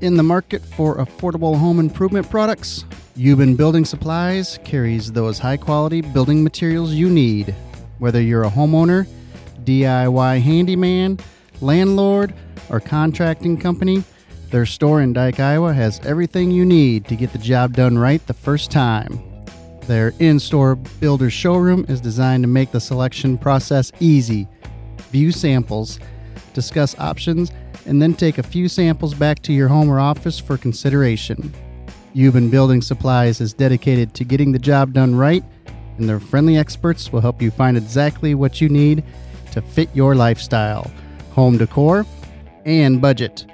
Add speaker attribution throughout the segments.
Speaker 1: In the market for affordable home improvement products, Euban Building Supplies carries those high quality building materials you need. Whether you're a homeowner, DIY handyman, landlord, or contracting company, their store in Dike, Iowa has everything you need to get the job done right the first time. Their in store builder showroom is designed to make the selection process easy. View samples, discuss options, and then take a few samples back to your home or office for consideration. Euban Building Supplies is dedicated to getting the job done right, and their friendly experts will help you find exactly what you need to fit your lifestyle, home decor, and budget.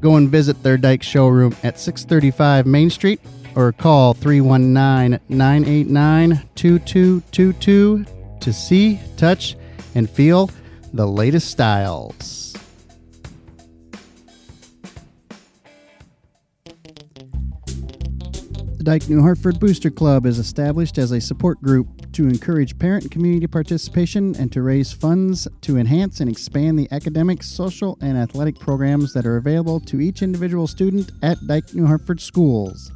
Speaker 1: Go and visit their Dike showroom at 635 Main Street or call 319 989 2222 to see, touch, and feel the latest styles. The Dike New Hartford Booster Club is established as a support group to encourage parent and community participation and to raise funds to enhance and expand the academic, social, and athletic programs that are available to each individual student at Dike New Hartford schools.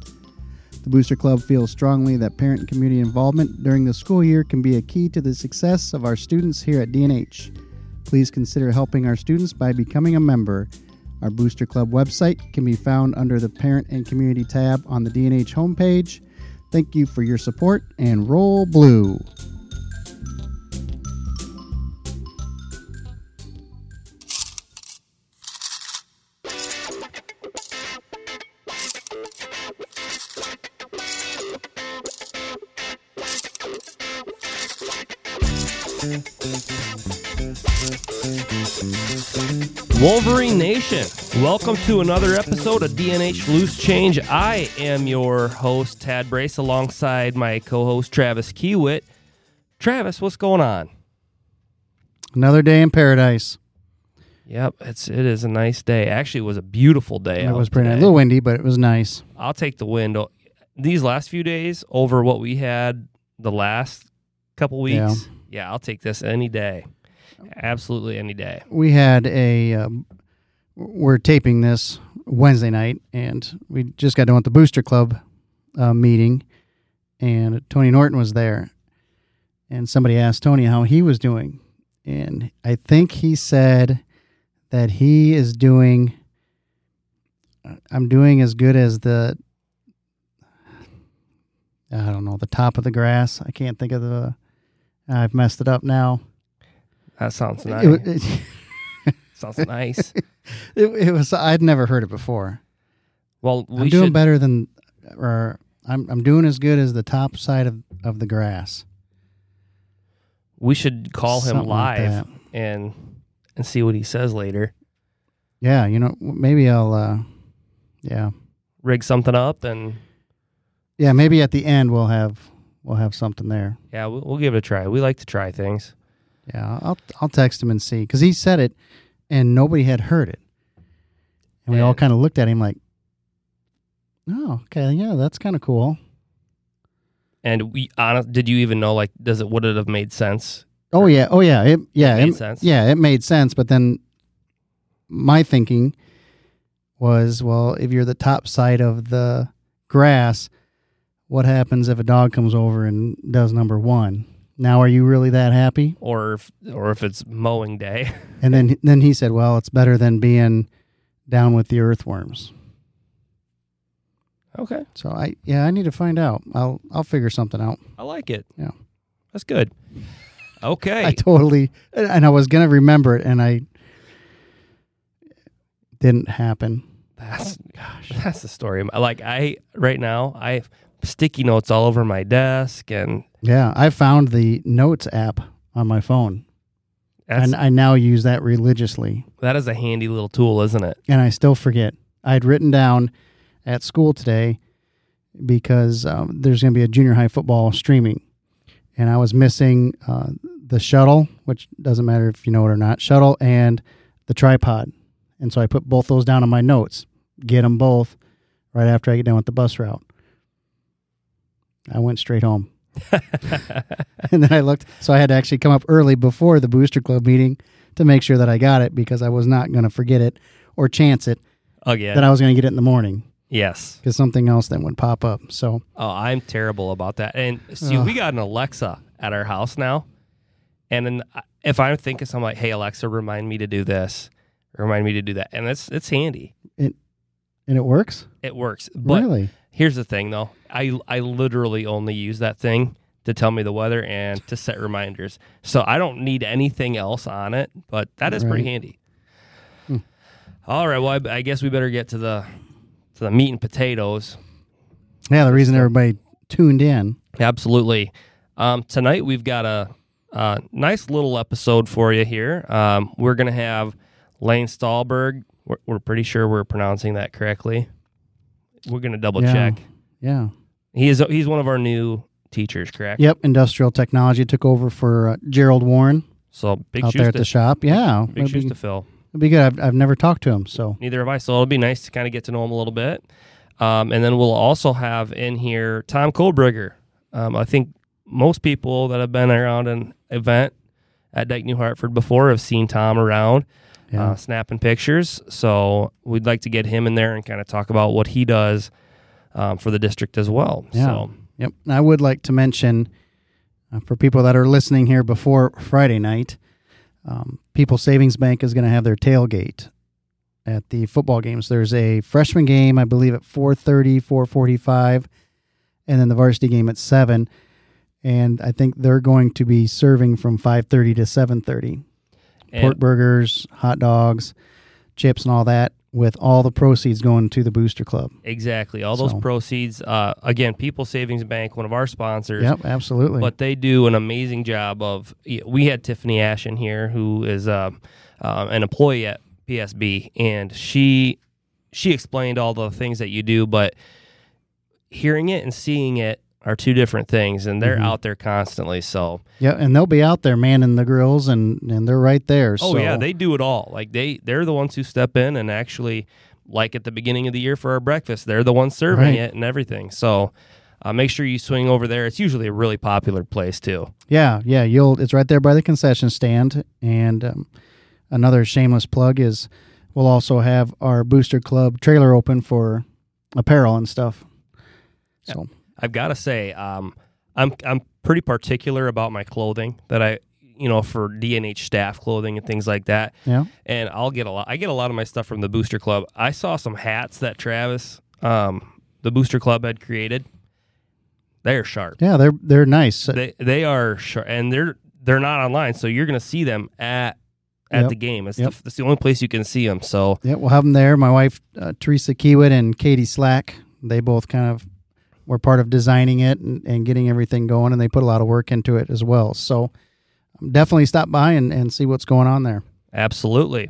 Speaker 1: The Booster Club feels strongly that parent and community involvement during the school year can be a key to the success of our students here at DNH. Please consider helping our students by becoming a member. Our Booster Club website can be found under the Parent and Community tab on the DNH homepage. Thank you for your support and roll blue.
Speaker 2: Wolverine Nation, welcome to another episode of DNH Loose Change. I am your host, Tad Brace, alongside my co host, Travis Kiewit. Travis, what's going on?
Speaker 1: Another day in paradise.
Speaker 2: Yep, it's it is a nice day. Actually, it was a beautiful day.
Speaker 1: It was pretty nice. A little windy, but it was nice.
Speaker 2: I'll take the wind these last few days over what we had the last couple weeks.
Speaker 1: Yeah.
Speaker 2: Yeah, I'll take this any day. Absolutely any day.
Speaker 1: we had a um, we're taping this Wednesday night, and we just got done with the Booster Club uh, meeting, and Tony Norton was there, and somebody asked Tony how he was doing, and I think he said that he is doing. I'm doing as good as the. I don't know the top of the grass. I can't think of the. I've messed it up now.
Speaker 2: That sounds nice.
Speaker 1: It, it,
Speaker 2: sounds nice.
Speaker 1: It, it was I'd never heard it before.
Speaker 2: Well, we
Speaker 1: I'm doing
Speaker 2: should
Speaker 1: better than, or I'm I'm doing as good as the top side of, of the grass.
Speaker 2: we should call him
Speaker 1: Something like
Speaker 2: live
Speaker 1: that.
Speaker 2: and and see what he says later.
Speaker 1: Yeah, you know, maybe I'll. uh Yeah,
Speaker 2: Rig something up and
Speaker 1: yeah, maybe at the end we'll have we'll have something there.
Speaker 2: yeah, we'll, we'll give it a try. We like to try things.
Speaker 1: Yeah, I'll I'll text him and see because he said it, and nobody had heard it, and we all kind of looked at him like, "Oh, okay, yeah, that's kind of cool."
Speaker 2: And we honest, did you even know like does it would it have made sense?
Speaker 1: Oh yeah, oh yeah, it yeah,
Speaker 2: made
Speaker 1: it-
Speaker 2: sense?
Speaker 1: Yeah, it made sense. But then my thinking was, well, if you're the top side of the grass, what happens if a dog comes over and does number one? Now, are you really that happy?
Speaker 2: Or if or if it's mowing day.
Speaker 1: And then then he said, well, it's better than being down with the earthworms.
Speaker 2: okay.
Speaker 1: So I yeah, I need to find out. I'll I'll figure something out.
Speaker 2: I like it.
Speaker 1: Yeah.
Speaker 2: That's good. Okay.
Speaker 1: I totally and I was gonna remember it, and I didn't happen.
Speaker 2: That's oh, gosh. that's the story. Like I right now, I sticky notes all over my desk, and
Speaker 1: Yeah, I found the Notes app on my phone, and I now use that religiously.
Speaker 2: that is a handy little tool, isn't it?
Speaker 1: And I still forget. i had written down at school today because um, there's going to be a junior high football streaming, and I was missing uh, the shuttle, which doesn't matter if you know it or not, shuttle and the tripod, and so I put both those down on my notes. Get them both right after I get done with the bus route. I went straight home. and then I looked, so I had to actually come up early before the Booster Club meeting to make sure that I got it because I was not going to forget it or chance it oh,
Speaker 2: Again.
Speaker 1: that I was going to get it in the morning
Speaker 2: yes.
Speaker 1: because something else then would pop up. So
Speaker 2: Oh, I'm terrible about that. And see,
Speaker 1: Ugh.
Speaker 2: we got an Alexa at our house now. And then uh, if I'm thinking something like, hey, Alexa, remind me to do this, remind me to do that. And it's, it's handy.
Speaker 1: It and it works.
Speaker 2: It works. But
Speaker 1: really?
Speaker 2: Here's the thing, though. I, I literally only use that thing to tell me the weather and to set reminders. So I don't need anything else on it, but that is pretty handy.
Speaker 1: Hmm.
Speaker 2: All right. Well, I, I guess we better get to the to the meat and potatoes.
Speaker 1: Yeah, the reason everybody tuned in.
Speaker 2: Absolutely. Um, tonight we've got a, a nice little episode for you here. Um, we're going to have Lane Stahlberg. We're, we're pretty sure we're pronouncing that correctly. We're going to double
Speaker 1: Yeah.
Speaker 2: check.
Speaker 1: Yeah.
Speaker 2: He is he's one of our new teachers, correct?
Speaker 1: Yep. Industrial technology took over for uh, Gerald Warren
Speaker 2: So big
Speaker 1: out
Speaker 2: shoes
Speaker 1: there at
Speaker 2: to,
Speaker 1: the shop. Yeah.
Speaker 2: big shoes
Speaker 1: be,
Speaker 2: to fill.
Speaker 1: it'd be good. I've, I've never talked to him. So
Speaker 2: Neither have I. So it'll be nice to kind of get to know him a little bit. Um, and then we'll also have in here Tom Kohlbrigger. Um, I think most people that have been around an event at Dike New Hartford before have seen Tom around
Speaker 1: yeah.
Speaker 2: uh, snapping pictures. So we'd like to get him in there and kind of talk about what he does um, for the district as well.
Speaker 1: Yeah.
Speaker 2: So
Speaker 1: Yep. And I would like to mention uh, for people that are listening here before Friday night, um, People Savings Bank is going to have their tailgate at the football games. There's a freshman game, I believe, at 4:30, 4:45, and then the varsity game at seven. And I think they're going to be serving from 5:30 to 7:30.
Speaker 2: And
Speaker 1: Pork burgers, hot dogs, chips, and all that, with all the proceeds going to the Booster Club.
Speaker 2: exactly all those proceeds. Uh, again, People Savings Bank, one of our sponsors.
Speaker 1: Yep, absolutely.
Speaker 2: but they do an amazing job of we had tiffany ashen here who is uh, uh, an employee at psb and she she explained all the things that you do but hearing it and seeing it are two different things and they're
Speaker 1: Mhm.
Speaker 2: out there constantly so
Speaker 1: Yeah, and they'll be out there manning the grills, and and they're right there.
Speaker 2: oh
Speaker 1: so,
Speaker 2: yeah they do it all like they they're the ones who step in and actually like at the beginning of the year for our breakfast they're the ones serving
Speaker 1: Right.
Speaker 2: it and everything so uh, make sure you swing over there it's usually a really popular place too
Speaker 1: yeah, yeah. You'll. It's right there by the concession stand. And um, another shameless plug is we'll also have our Booster Club trailer open for apparel and stuff. So
Speaker 2: I've got to say, um, I'm I'm pretty particular about my clothing that I, you know, for DNH staff clothing and things like that.
Speaker 1: yeah,
Speaker 2: And I'll get a lot. I get a lot of my stuff from the Booster Club. I saw some hats that Travis, um, the Booster Club had created. They're sharp.
Speaker 1: yeah. They're they're nice.
Speaker 2: They they are sharp, and they're they're not online, so you're gonna see them at at
Speaker 1: Yep.
Speaker 2: the game. It's,
Speaker 1: Yep.
Speaker 2: the, it's the only place you can see them. So
Speaker 1: yeah, we'll have them there. My wife uh, Teresa Kiewit and Katie Slack. They both kind of were part of designing it and, and getting everything going, and they put a lot of work into it as well. So um, definitely stop by and, and see what's going on there.
Speaker 2: Absolutely.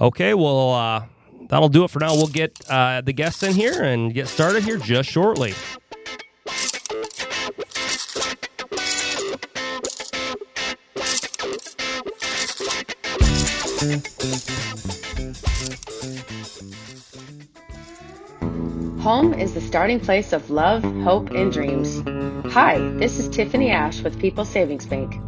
Speaker 2: Okay, well, uh, that'll do it for now. We'll get uh, the guests in here and get started here just shortly.
Speaker 3: Home is the starting place of love, hope, and dreams. Hi, this is Tiffany Ash with People Savings Bank.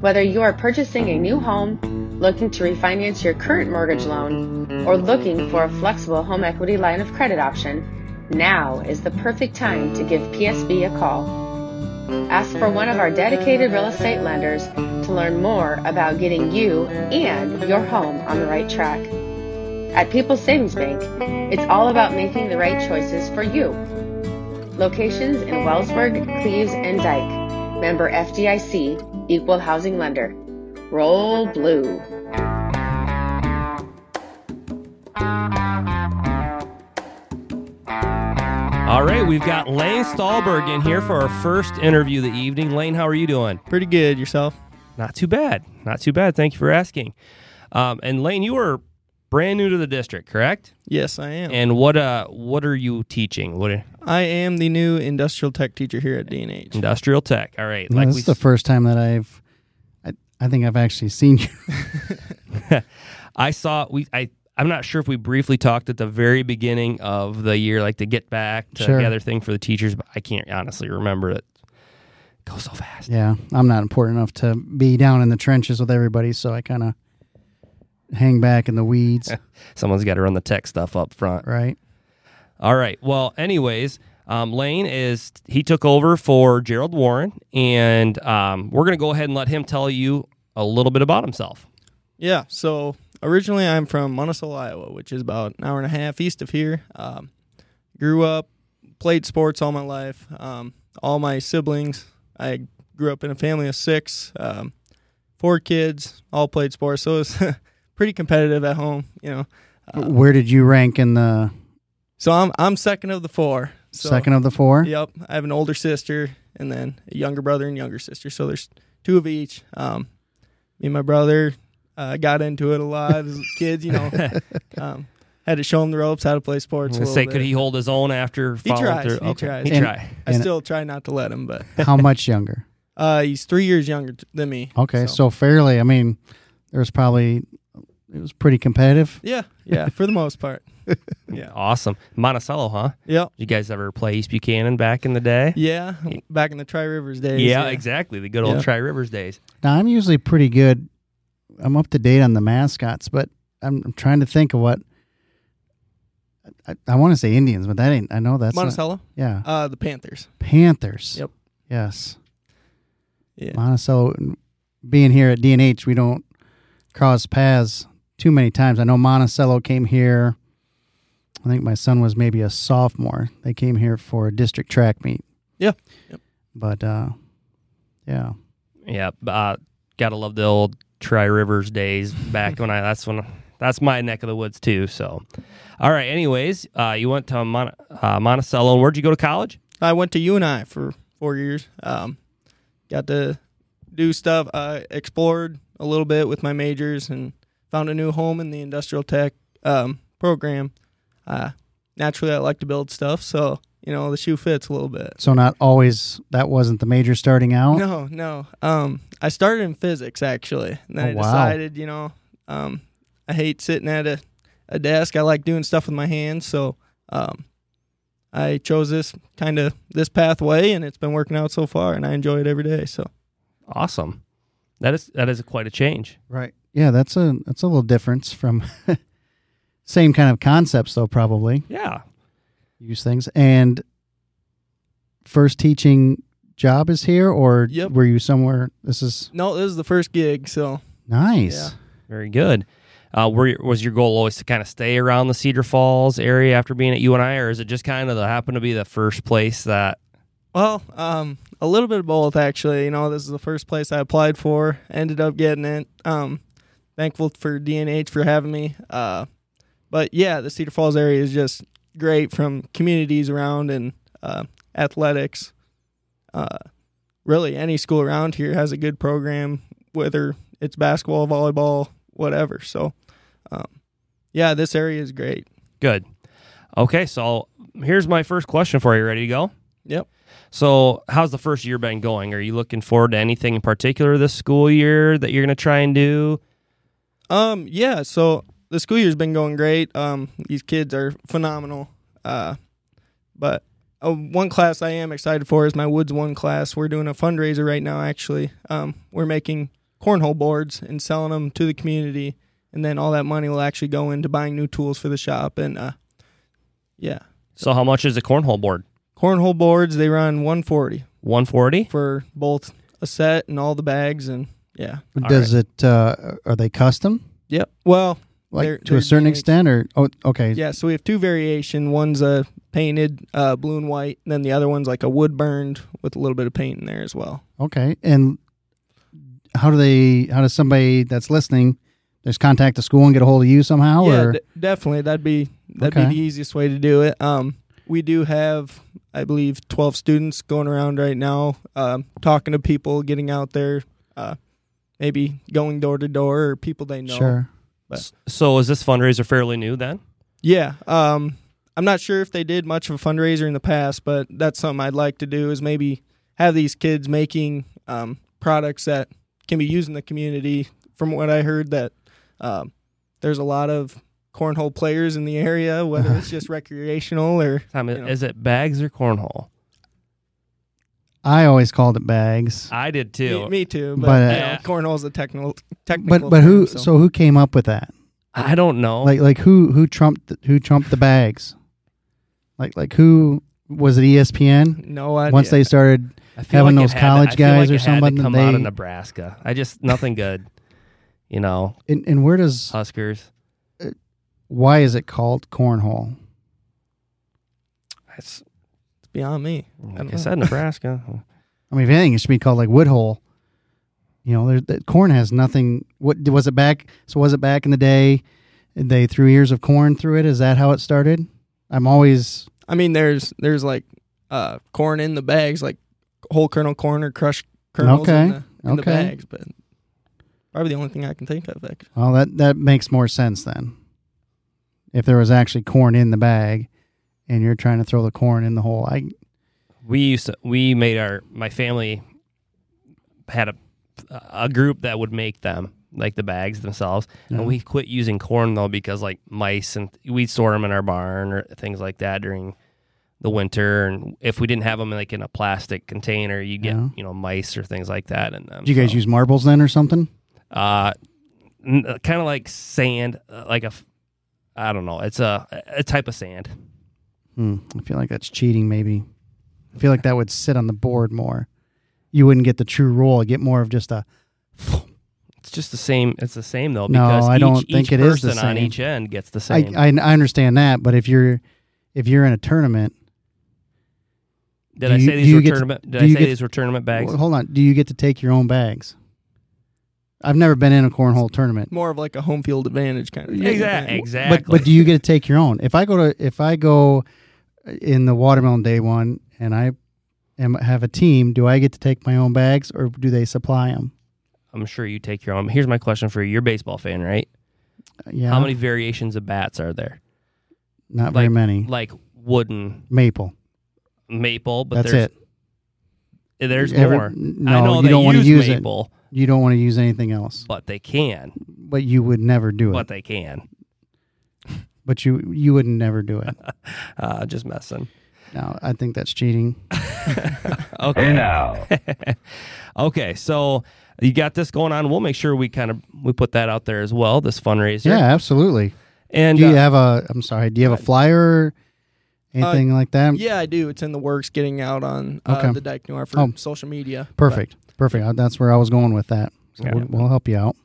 Speaker 3: Whether you are purchasing a new home, looking to refinance your current mortgage loan, or looking for a flexible home equity line of credit option, now is the perfect time to give PSB a call. Ask for one of our dedicated real estate lenders to learn more about getting you and your home on the right track. At People's Savings Bank, it's all about making the right choices for you. Locations in Wellsburg, Cleves, and Dike. Member FDIC, Equal Housing Lender. Roll Blue.
Speaker 2: All right, we've got Lane Stahlberg in here for our first interview of the evening. Lane, how are you doing?
Speaker 4: Pretty good. Yourself?
Speaker 2: Not too bad. Not too bad. Thank you for asking. Um, and Lane, you are brand new to the district, correct?
Speaker 4: Yes, I am.
Speaker 2: And what uh what are you teaching? What
Speaker 4: I am the new industrial tech teacher here at DNH.
Speaker 2: industrial tech? All right,
Speaker 1: Yeah,
Speaker 2: like
Speaker 1: this
Speaker 2: we
Speaker 1: is the first time that I've, I, I think I've actually seen you.
Speaker 2: I saw we I I'm not sure if we briefly talked at the very beginning of the year, like the get back
Speaker 1: Sure.
Speaker 2: together thing for the teachers, but I can't honestly remember it. Goes so fast.
Speaker 1: Yeah, I'm not important enough to be down in the trenches with everybody, so I kind of hang back in the weeds,
Speaker 2: Someone's got to run the tech stuff up front.
Speaker 1: right?
Speaker 2: All right. Well, anyways, um, Lane is he took over for Gerald Warren, and um, we're going to go ahead and let him tell you a little bit about himself.
Speaker 4: Yeah. So originally, I'm from Monticello, Iowa, which is about an hour and a half east of here. Um, grew up, played sports all my life. Um, all my siblings, I grew up in a family of six, um, four kids, all played sports. So it was pretty competitive at home, you know. Uh,
Speaker 1: Where did you rank in the
Speaker 4: so I'm I'm second of the four. So,
Speaker 1: second of the four?
Speaker 4: Yep. I have an older sister and then a younger brother and younger sister. So there's two of each. Um, me and my brother uh, got into it a lot as kids, you know. um, had to show him the ropes, how to play sports.
Speaker 2: I
Speaker 4: a
Speaker 2: say,
Speaker 4: bit.
Speaker 2: could he hold his own after
Speaker 4: He tries,
Speaker 2: through?
Speaker 4: he
Speaker 2: okay.
Speaker 4: tries.
Speaker 2: He
Speaker 1: And-
Speaker 2: try.
Speaker 4: I still try not to let him, but
Speaker 1: How much younger?
Speaker 4: uh, he's three years younger t- than me.
Speaker 1: Okay, so. fairly. I mean, there's probably it was pretty competitive.
Speaker 4: yeah, yeah, for the most part. Yeah.
Speaker 2: Awesome. Monticello, huh?
Speaker 4: Yep.
Speaker 2: You guys ever play East Buchanan back in the day?
Speaker 4: Yeah, back in the Tri Rivers days.
Speaker 2: Yeah, exactly. The good old
Speaker 4: Yeah.
Speaker 2: Tri Rivers days.
Speaker 1: Now I'm usually pretty good. I'm up to date on the mascots, but I'm, I'm trying to think of what. I, I want to say Indians, but that ain't. I know that's not-
Speaker 4: Monticello,
Speaker 1: yeah,
Speaker 4: uh, the Panthers.
Speaker 1: Panthers.
Speaker 4: Yep.
Speaker 1: Yes,
Speaker 4: Yeah.
Speaker 1: Monticello. Being here at DNH, we don't cross paths too many times. I know Monticello came here. I think my son was maybe a sophomore. They came here for a district track meet.
Speaker 4: Yeah. Yep.
Speaker 1: But uh, yeah,
Speaker 2: Yeah, uh, gotta love the old Tri Rivers days back when I. That's when that's my neck of the woods too. So, all right. Anyways, uh, you went to Mon- uh, Monticello. Where'd you go to college?
Speaker 4: I went to UNI for four years. Um, got to do stuff. Uh, explored a little bit with my majors and found a new home in the industrial tech um, program. Uh, naturally, I like to build stuff, so you know the shoe fits a little bit.
Speaker 1: so not always. That wasn't the major starting out.
Speaker 4: No, no. Um, I started in physics actually, and then
Speaker 1: Oh,
Speaker 4: I
Speaker 1: wow.
Speaker 4: decided, you know, um, I hate sitting at a, a desk. I like doing stuff with my hands, so um, I chose this kind of this pathway, and it's been working out so far, and I enjoy it every day. So
Speaker 2: Awesome. That is that is quite a change.
Speaker 1: Right. Yeah, that's a that's a little difference from same kind of concepts though probably.
Speaker 2: Yeah.
Speaker 1: Use things and first teaching job is here or
Speaker 4: Yep.
Speaker 1: were you somewhere this is
Speaker 4: no, this is the first gig, so
Speaker 1: nice.
Speaker 4: Yeah.
Speaker 2: Very good. Uh, were, was your goal always to kind of stay around the Cedar Falls area after being at UNI, or is it just kind of the happen to be the first place that?
Speaker 4: Well, um, a little bit of both actually. You know, this is the first place I applied for. Ended up getting it. Um, thankful for DNH for having me. Uh, but yeah, the Cedar Falls area is just great from communities around and uh, athletics. Uh, really, any school around here has a good program, whether it's basketball, volleyball, whatever. So, um, yeah, this area is great.
Speaker 2: Good. Okay, so here's my first question for you. Ready to go?
Speaker 4: Yep.
Speaker 2: So, how's the first year been going? Are you looking forward to anything in particular this school year that you're going to try and do?
Speaker 4: Um, yeah, so the school year's been going great. Um, these kids are phenomenal. Uh, but uh, one class I am excited for is my Woods One class. We're doing a fundraiser right now, actually. Um, we're making cornhole boards and selling them to the community, and then all that money will actually go into buying new tools for the shop. And uh, yeah,
Speaker 2: So, how much is a cornhole board?
Speaker 4: cornhole boards they run 140
Speaker 2: 140.
Speaker 4: for both a set and all the bags, and yeah,
Speaker 1: Does it uh are they custom?
Speaker 4: yep. Well,
Speaker 1: Like
Speaker 4: They're-
Speaker 1: to a
Speaker 4: they're
Speaker 1: certain
Speaker 4: DNH.
Speaker 1: extent or oh okay.
Speaker 4: Yeah, so we have two variation. One's a painted uh, blue and white, and then the other one's like a wood burned with a little bit of paint in there as well.
Speaker 1: Okay. And how do they how does somebody that's listening just contact the school and get a hold of you somehow
Speaker 4: yeah,
Speaker 1: or
Speaker 4: d- definitely. That'd be that'd
Speaker 1: Okay.
Speaker 4: be the easiest way to do it. Um, we do have, I believe, twelve students going around right now, um, talking to people, getting out there, uh, maybe going door to door or people they know.
Speaker 1: Sure.
Speaker 4: But-
Speaker 2: So, is this fundraiser fairly new then?
Speaker 4: Yeah. Um, I'm not sure if they did much of a fundraiser in the past, but that's something I'd like to do is maybe have these kids making um, products that can be used in the community. From what I heard, that um, there's a lot of cornhole players in the area, whether it's just recreational or
Speaker 2: Tom,
Speaker 4: You know.
Speaker 2: is it bags or cornhole?
Speaker 1: I always called it bags.
Speaker 2: I did too.
Speaker 4: me, me too. But,
Speaker 1: But, uh,
Speaker 4: you know,
Speaker 2: Yeah.
Speaker 4: cornhole's a technical technical.
Speaker 1: But but who
Speaker 4: term,
Speaker 1: so. who came up with that?
Speaker 2: I don't know.
Speaker 1: Like like who who trumped the, who trumped the bags? Like like who was it? ESPN.
Speaker 4: No idea.
Speaker 1: Once they started,
Speaker 2: I feel
Speaker 1: having
Speaker 2: like
Speaker 1: those
Speaker 2: it had to-
Speaker 1: college
Speaker 2: I feel
Speaker 1: guys
Speaker 2: like
Speaker 1: or
Speaker 2: it had to
Speaker 1: somebody,
Speaker 2: come out of
Speaker 1: they-
Speaker 2: Nebraska. I just nothing good. You know,
Speaker 1: and, and where does
Speaker 2: Huskers.
Speaker 1: why is it called cornhole?
Speaker 2: It's,
Speaker 4: it's beyond me.
Speaker 2: like
Speaker 4: don't
Speaker 2: I said, Nebraska.
Speaker 1: I mean, if anything, it should be called like woodhole. You know, there's that corn has nothing. What was it back? So was it back in the day? They threw ears of corn through it. Is that how it started? I'm always
Speaker 4: I mean, there's there's like uh, corn in the bags, like whole kernel corn or crushed kernels
Speaker 1: Okay,
Speaker 4: in, the, in the bags, but probably the only thing I can think of. Actually.
Speaker 1: well. That that makes more sense then. If there was actually corn in the bag, and you're trying to throw the corn in the hole, I
Speaker 2: we used to we made our my family had a a group that would make them like the bags themselves
Speaker 1: Yeah.
Speaker 2: and we quit using corn though because like mice and we'd store them in our barn or things like that during the winter and if we didn't have them like in a plastic container you get
Speaker 1: Yeah.
Speaker 2: you know mice or things like that in them
Speaker 1: do you guys
Speaker 2: So,
Speaker 1: use marbles then or something?
Speaker 2: uh kind of like sand uh, like a f- I don't know it's a a type of sand
Speaker 1: Hmm, I feel like that's cheating. Maybe I feel like that would sit on the board more. You wouldn't get the true roll. You get more of just a.
Speaker 2: it's just the same it's the same though
Speaker 1: No,
Speaker 2: because
Speaker 1: I
Speaker 2: each,
Speaker 1: don't think it is the
Speaker 2: person on each end gets the same
Speaker 1: I I understand that, but if you're if you're in a tournament,
Speaker 2: Did I say
Speaker 1: do
Speaker 2: these were
Speaker 1: get to-
Speaker 2: tournament? Did I say
Speaker 1: get-
Speaker 2: these were tournament bags?
Speaker 1: hold on. Do you get to take your own bags? I've never been in a cornhole tournament.
Speaker 4: More of like a home field advantage kind of thing.
Speaker 2: exactly. Exactly.
Speaker 1: But but do you get to take your own? If I go to if I go in the watermelon day one and I am have a team, do I get to take my own bags or do they supply them?
Speaker 2: I'm sure you take your own. Here's my question for you. You're a baseball fan, right?
Speaker 1: Yeah,
Speaker 2: How many variations of bats are there?
Speaker 1: Not very many.
Speaker 2: Like wooden,
Speaker 1: Maple.
Speaker 2: maple, but
Speaker 1: That's
Speaker 2: there's
Speaker 1: it.
Speaker 2: there's
Speaker 1: Ever-
Speaker 2: more.
Speaker 1: No,
Speaker 2: I know
Speaker 1: you
Speaker 2: they
Speaker 1: don't want to
Speaker 2: use
Speaker 1: use it.
Speaker 2: maple,
Speaker 1: You don't want to use anything else.
Speaker 2: but they can.
Speaker 1: But you would never do it.
Speaker 2: But they can.
Speaker 1: But you you would never do it.
Speaker 2: Uh, just messing.
Speaker 1: no, I think that's cheating.
Speaker 2: Okay.
Speaker 5: now.
Speaker 2: okay. So you got this going on. We'll make sure we kind of we put that out there as well. This fundraiser.
Speaker 1: Yeah, absolutely.
Speaker 2: And
Speaker 1: Do you
Speaker 2: uh,
Speaker 1: have a? I'm sorry. Do you have a flyer? Or anything like that?
Speaker 4: Yeah, I do. It's in the works, getting out on uh,
Speaker 1: Okay.
Speaker 4: the Dike Noir for
Speaker 1: Oh.
Speaker 4: social media.
Speaker 1: Perfect. Perfect. Uh, That's where I was going with that. So
Speaker 2: Yeah.
Speaker 1: we'll, we'll help you out.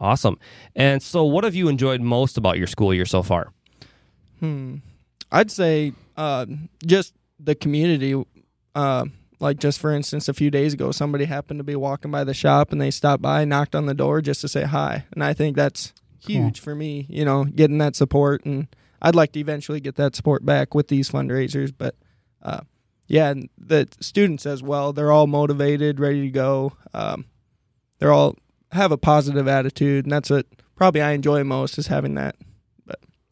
Speaker 2: awesome. And so, what have you enjoyed most about your school year so far?
Speaker 4: Hmm. I'd say uh, just the community. Uh, like just for instance, a few days ago, somebody happened to be walking by the shop and they stopped by, knocked on the door just to say hi, and I think that's huge for me. You know, getting that support, and I'd like to eventually get that support back with these fundraisers. But uh, yeah, and the students as well. They're all motivated, ready to go. Um, they're all have a positive attitude, and that's what probably I enjoy most is having that.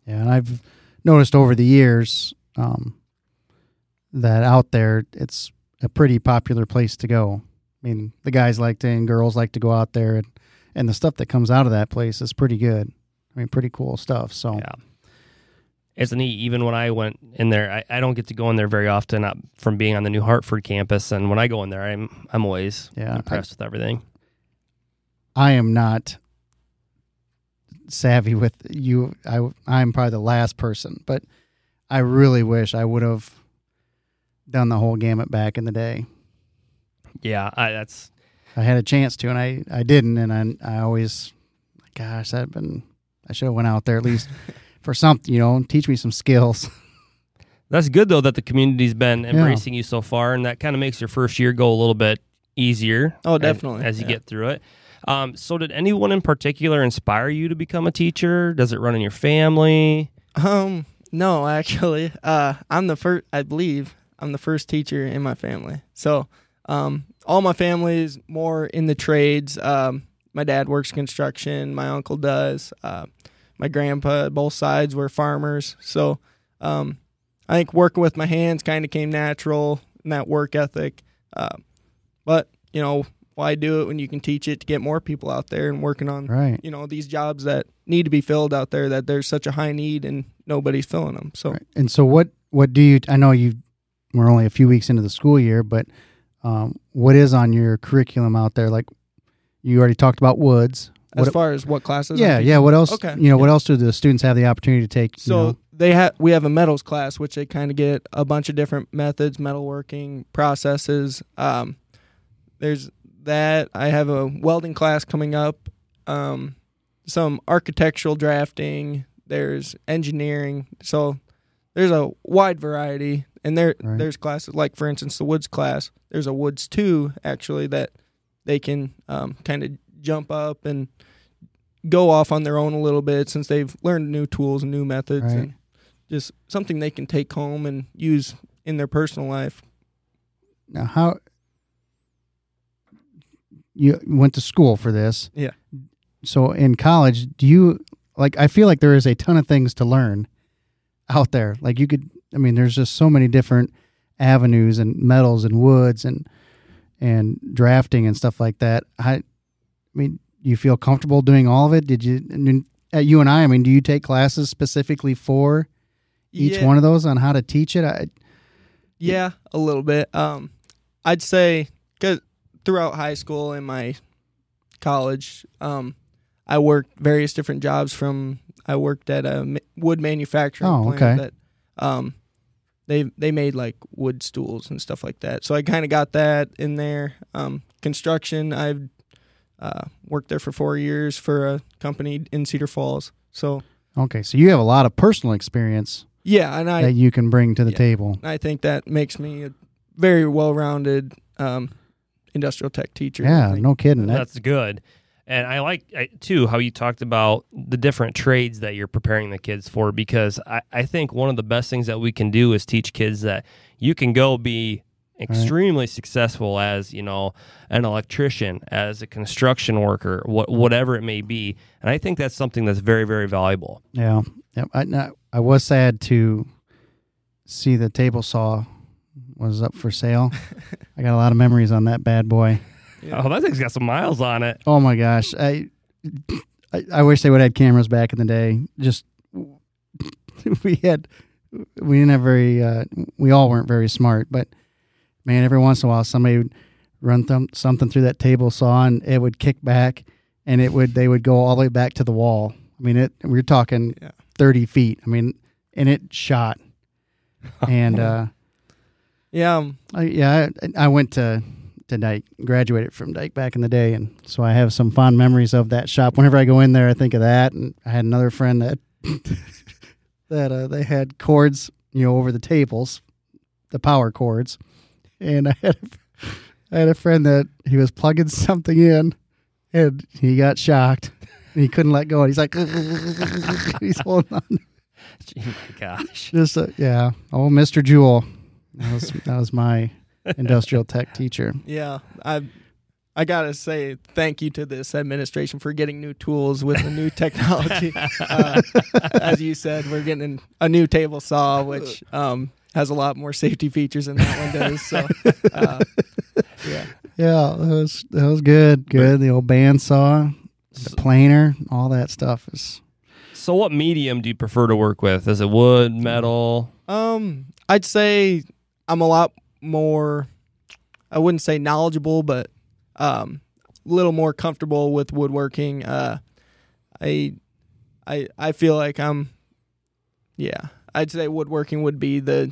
Speaker 1: Yeah, and I've noticed over the years um, that out there, it's a pretty popular place to go. I mean, the guys like to and girls like to go out there, and, and the stuff that comes out of that place is pretty good. I mean, pretty cool stuff. So
Speaker 2: Yeah. It's neat. Even when I went in there, I, I don't get to go in there very often uh, from being on the New Hartford campus. And when I go in there, I'm I'm always
Speaker 1: Yeah, I-
Speaker 2: impressed with everything.
Speaker 1: I am not savvy with you. I I'm probably the last person, but I really wish I would have done the whole gamut back in the day.
Speaker 2: Yeah, I, that's
Speaker 1: I had a chance to, and I, I didn't, and I I always, gosh, that been I should have went out there at least for something, you know, teach me some skills.
Speaker 2: that's good though that the community's been embracing you so far, and that kind of makes your first year go a little bit easier.
Speaker 4: Oh,
Speaker 2: as-
Speaker 4: definitely,
Speaker 2: as, you
Speaker 4: yeah.
Speaker 2: get through it. Um, so, did anyone in particular inspire you to become a teacher? Does it run in your family?
Speaker 4: Um, no, actually, uh, I'm the first. I believe I'm the first teacher in my family. So, um, all my family is more in the trades. Um, my dad works construction. My uncle does. Uh, my grandpa, both sides were farmers. So, um, I think working with my hands kind of came natural in that work ethic. Uh, but you know, why do it when you can teach it to get more people out there and working on
Speaker 1: Right.
Speaker 4: you know these jobs that need to be filled out there that there's such a high need and nobody's filling them so
Speaker 1: Right. And so what what do you I know you we're only a few weeks into the school year, but um, what is on your curriculum out there? Like you already talked about woods.
Speaker 4: as
Speaker 1: What-
Speaker 4: far as what classes.
Speaker 1: Yeah, yeah. What else?
Speaker 4: Okay.
Speaker 1: You know, what else do the students have the opportunity to take? you
Speaker 4: So
Speaker 1: know?
Speaker 4: they have we have a metals class, which they kind of get a bunch of different methods, metalworking processes. Um, there's that. I have a welding class coming up. Um, some architectural drafting. There's engineering. So there's a wide variety, and there
Speaker 1: Right.
Speaker 4: there's classes like, for instance, the woods class. There's a woods two actually that they can um, kind of jump up and go off on their own a little bit since they've learned new tools and new methods
Speaker 1: Right.
Speaker 4: and just something they can take home and use in their personal life.
Speaker 1: now how you went to school for this?
Speaker 4: Yeah.
Speaker 1: So in college, do you like? I feel like there is a ton of things to learn out there. Like you could, I mean, there's just so many different avenues and metals and woods and and drafting and stuff like that. I, I mean, you feel comfortable doing all of it? Did you? I mean, at you and I, I mean, do you take classes specifically for each
Speaker 4: yeah,
Speaker 1: one of those on how to teach it? I,
Speaker 4: Yeah, a little bit. Um, I'd say because throughout high school and my college, um, I worked various different jobs. From I worked at a wood manufacturing
Speaker 1: Oh,
Speaker 4: plant
Speaker 1: okay.
Speaker 4: that um, they they made like wood stools and stuff like that. So I kind of got that in there. Um, construction, I've uh, worked there for four years for a company in Cedar Falls. So
Speaker 1: okay, so you have a lot of personal experience
Speaker 4: yeah, and I
Speaker 1: that you can bring to the
Speaker 4: yeah.
Speaker 1: table.
Speaker 4: I think that makes me a very well-rounded um, industrial tech teacher.
Speaker 1: Yeah, no kidding. That,
Speaker 2: That's good. And I like I, too how you talked about the different trades that you're preparing the kids for because I, I think one of the best things that we can do is teach kids that you can go be extremely successful as you know an electrician as a construction worker what, whatever it may be and i think that's something that's very very valuable
Speaker 1: yeah, yeah. I, I- I was sad to see the table saw was up for sale. I got a lot of memories on that bad boy.
Speaker 4: Yeah.
Speaker 2: oh that thing's got some miles on it
Speaker 1: Oh my gosh, I I, I wish they would have had cameras back in the day. Just we had we didn't have very uh, we all weren't very smart, but man, every once in a while somebody would run th- something through that table saw and it would kick back and it would they would go all the way back to the wall. I mean, it we are talking
Speaker 4: Yeah.
Speaker 1: thirty feet. I mean, and it shot. And uh,
Speaker 4: Yeah,
Speaker 1: I, yeah, I, I went to to Dike, graduated from Dike back in the day, and so I have some fond memories of that shop. Whenever I go in there, I think of that. And I had another friend that that uh, they had cords, you know, over the tables, the power cords, and I had I had a friend that he was plugging something in, and he got shocked. And he couldn't let go. And he's like, he's holding on.
Speaker 2: Gee, my gosh
Speaker 1: Just uh, yeah. Oh, Mr. Jewel, that was that was my industrial tech teacher.
Speaker 4: yeah. I I gotta say thank you to this administration for getting new tools with the new technology. uh, as you said, we're getting a new table saw, which um, has a lot more safety features than that one does. So, uh, yeah,
Speaker 1: Yeah, that was that was good. Good. The old bandsaw, the planer, all that stuff is.
Speaker 2: so what medium do you prefer to work with is it wood metal
Speaker 4: Um, I'd say I'm a lot more. I wouldn't say knowledgeable, but um, a little more comfortable with woodworking. Uh, I, I, I feel like I'm. Yeah, I'd say woodworking would be the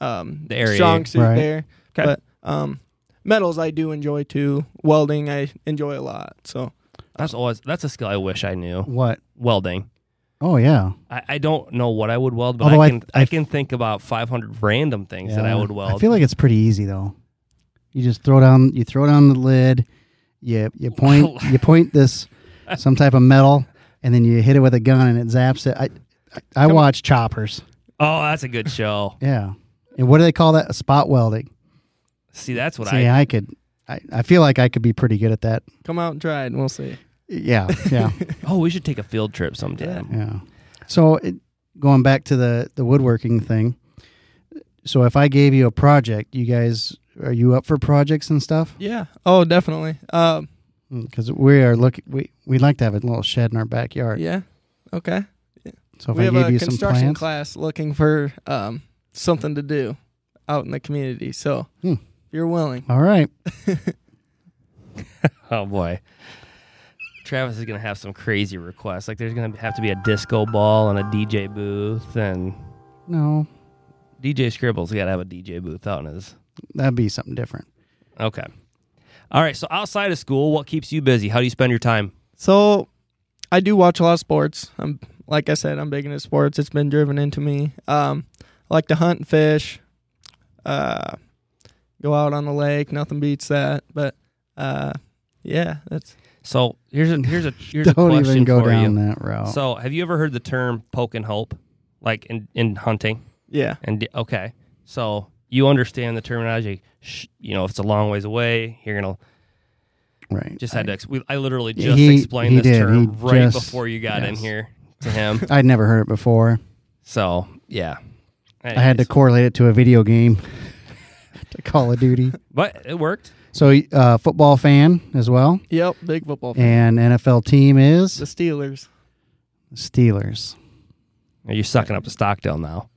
Speaker 4: um
Speaker 2: The area.
Speaker 4: strong suit
Speaker 1: Right.
Speaker 4: there.
Speaker 2: Okay.
Speaker 4: But um, metals I do enjoy too. Welding I enjoy a lot. So
Speaker 2: that's always that's a skill i wish i knew
Speaker 1: What?
Speaker 2: welding
Speaker 1: Oh yeah.
Speaker 2: I, I don't know what I would weld, but
Speaker 1: Although
Speaker 2: I
Speaker 1: I-
Speaker 2: can I,
Speaker 1: I-
Speaker 2: can think about 500 random things that I would weld.
Speaker 1: I feel like it's pretty easy though. You just throw down. You throw down the lid. You you point you point this some type of metal, and then you hit it with a gun, and it zaps it. I I, I
Speaker 4: Come-
Speaker 1: watch choppers.
Speaker 2: oh, that's a good show.
Speaker 1: Yeah. And what do they call that? Spot welding.
Speaker 2: See, that's what
Speaker 1: See,
Speaker 2: I.
Speaker 1: I could. I, I feel like I could be pretty good at that.
Speaker 4: come out and try it, and we'll see.
Speaker 1: Yeah. Yeah.
Speaker 2: Oh, we should take a field trip sometime.
Speaker 1: Yeah. So it, going back to the the woodworking thing. So if I gave you a project, you guys are you up for projects and stuff?
Speaker 4: Yeah. Oh, definitely. Um.
Speaker 1: Because we are looking, we we like to have a little shed in our backyard.
Speaker 4: Yeah. Okay.
Speaker 1: So if
Speaker 4: we
Speaker 1: I
Speaker 4: have
Speaker 1: gave
Speaker 4: a
Speaker 1: you some
Speaker 4: construction
Speaker 1: plans,
Speaker 4: class looking for um, something to do out in the community. So
Speaker 1: Hmm.
Speaker 4: if you're willing,
Speaker 1: all right.
Speaker 2: Oh boy. Travis is gonna have some crazy requests. Like there's gonna have to be a disco ball and a DJ booth, and
Speaker 1: No,
Speaker 2: DJ Scribble's got to have a DJ booth out in his.
Speaker 1: that'd be something different.
Speaker 2: Okay. All right. So outside of school, what keeps you busy? How do you spend your time?
Speaker 4: So I do watch a lot of sports. I'm like I said, I'm big into sports. It's been driven into me. Um, I like to hunt and fish. Uh, go out on the lake. Nothing beats that. But uh, yeah, that's
Speaker 2: So here's a here's a here's a
Speaker 1: Don't
Speaker 2: question
Speaker 1: even go
Speaker 2: for
Speaker 1: down
Speaker 2: you.
Speaker 1: that route.
Speaker 2: So have you ever heard the term poke and hope, like in in hunting?
Speaker 4: yeah.
Speaker 2: And d- okay, so you understand the terminology. Sh- you know, if it's a long ways away, you're gonna
Speaker 1: right.
Speaker 2: just had
Speaker 1: I,
Speaker 2: to. Ex- we, I literally just
Speaker 1: He-
Speaker 2: explained
Speaker 1: he
Speaker 2: this
Speaker 1: did.
Speaker 2: term
Speaker 1: He
Speaker 2: right
Speaker 1: just-
Speaker 2: before you got in
Speaker 1: yes.
Speaker 2: here to him.
Speaker 1: I'd never heard it before.
Speaker 2: So yeah,
Speaker 1: I had to
Speaker 2: Anyways.
Speaker 1: correlate it to a video game, to Call of Duty.
Speaker 2: but it worked.
Speaker 1: So, uh, football fan as well,
Speaker 4: Yep. Big football fan.
Speaker 1: and NFL team is
Speaker 4: The
Speaker 1: is
Speaker 4: Steelers.
Speaker 1: Steelers.
Speaker 2: Are you sucking up to Stockdale now?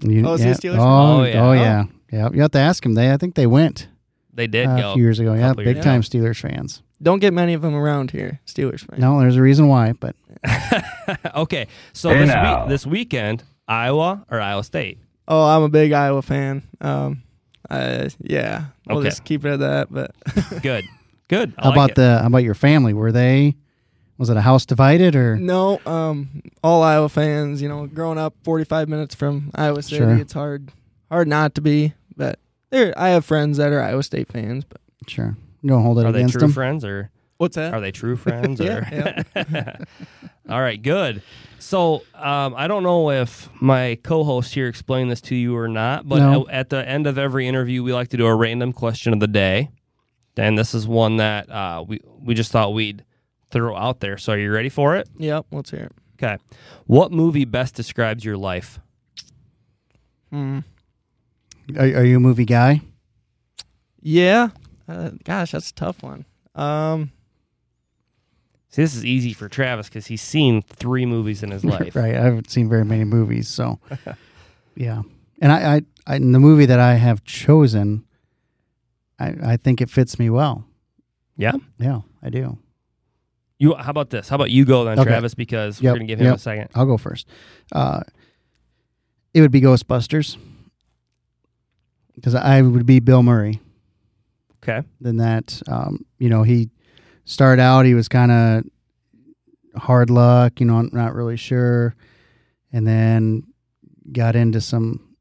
Speaker 1: You,
Speaker 4: Oh, is he a
Speaker 1: yeah.
Speaker 4: Steelers?
Speaker 1: Oh,
Speaker 2: Oh, yeah.
Speaker 1: oh yeah, yeah. You have to ask them. They, I think they went
Speaker 2: They did
Speaker 1: uh,
Speaker 2: go.
Speaker 1: a few years ago. Yeah,
Speaker 2: couple years
Speaker 1: big time Steelers fans.
Speaker 4: Don't get many of them around here. Steelers fans.
Speaker 1: No, there's a reason why, but
Speaker 2: okay, so this week, this weekend, Iowa or Iowa State?
Speaker 4: Oh, I'm a big Iowa fan. Um, uh, yeah. We'll
Speaker 2: Okay.
Speaker 4: just keep it at that. But
Speaker 2: Good, good. I
Speaker 1: how
Speaker 2: like
Speaker 1: about
Speaker 2: it.
Speaker 1: the how about your family? Were they was it a house divided or
Speaker 4: no, um, all Iowa fans. You know, growing up 45 minutes from Iowa City,
Speaker 1: Sure.
Speaker 4: it's hard, hard not to be. But there, I have friends that are Iowa State fans. But
Speaker 1: sure? You don't hold it
Speaker 2: Are they
Speaker 1: against
Speaker 2: true
Speaker 1: them.
Speaker 2: friends or
Speaker 4: what's that?
Speaker 2: are they true friends?
Speaker 4: Yeah,
Speaker 2: or? All right, good. So um, I don't know if my co-host here explained this to you or not, but
Speaker 1: No.
Speaker 2: at the end of every interview, we like to do a random question of the day, and this is one that uh, we we just thought we'd throw out there. So are you ready for it?
Speaker 4: Yep. Let's hear it.
Speaker 2: Okay. What movie best describes your life?
Speaker 4: Hmm.
Speaker 1: Are, are you a movie guy?
Speaker 4: Yeah. Uh, gosh, that's a tough one. Um,
Speaker 2: See, this is easy for Travis because he's seen three movies in his life.
Speaker 1: right. I haven't seen very many movies, so yeah. And I, I, I in the movie that I have chosen, I, I think it fits me well.
Speaker 2: Yeah.
Speaker 1: Yeah, I do.
Speaker 2: You. How about this? How about you go then,
Speaker 1: Okay.
Speaker 2: Travis? Because we're gonna give him
Speaker 1: yep.
Speaker 2: a second.
Speaker 1: I'll go first. Uh, it would be Ghostbusters because I would be Bill Murray.
Speaker 2: Okay.
Speaker 1: Then that, um, you know, he started out. He was kind of hard luck, you know, I'm not really sure, and then got into some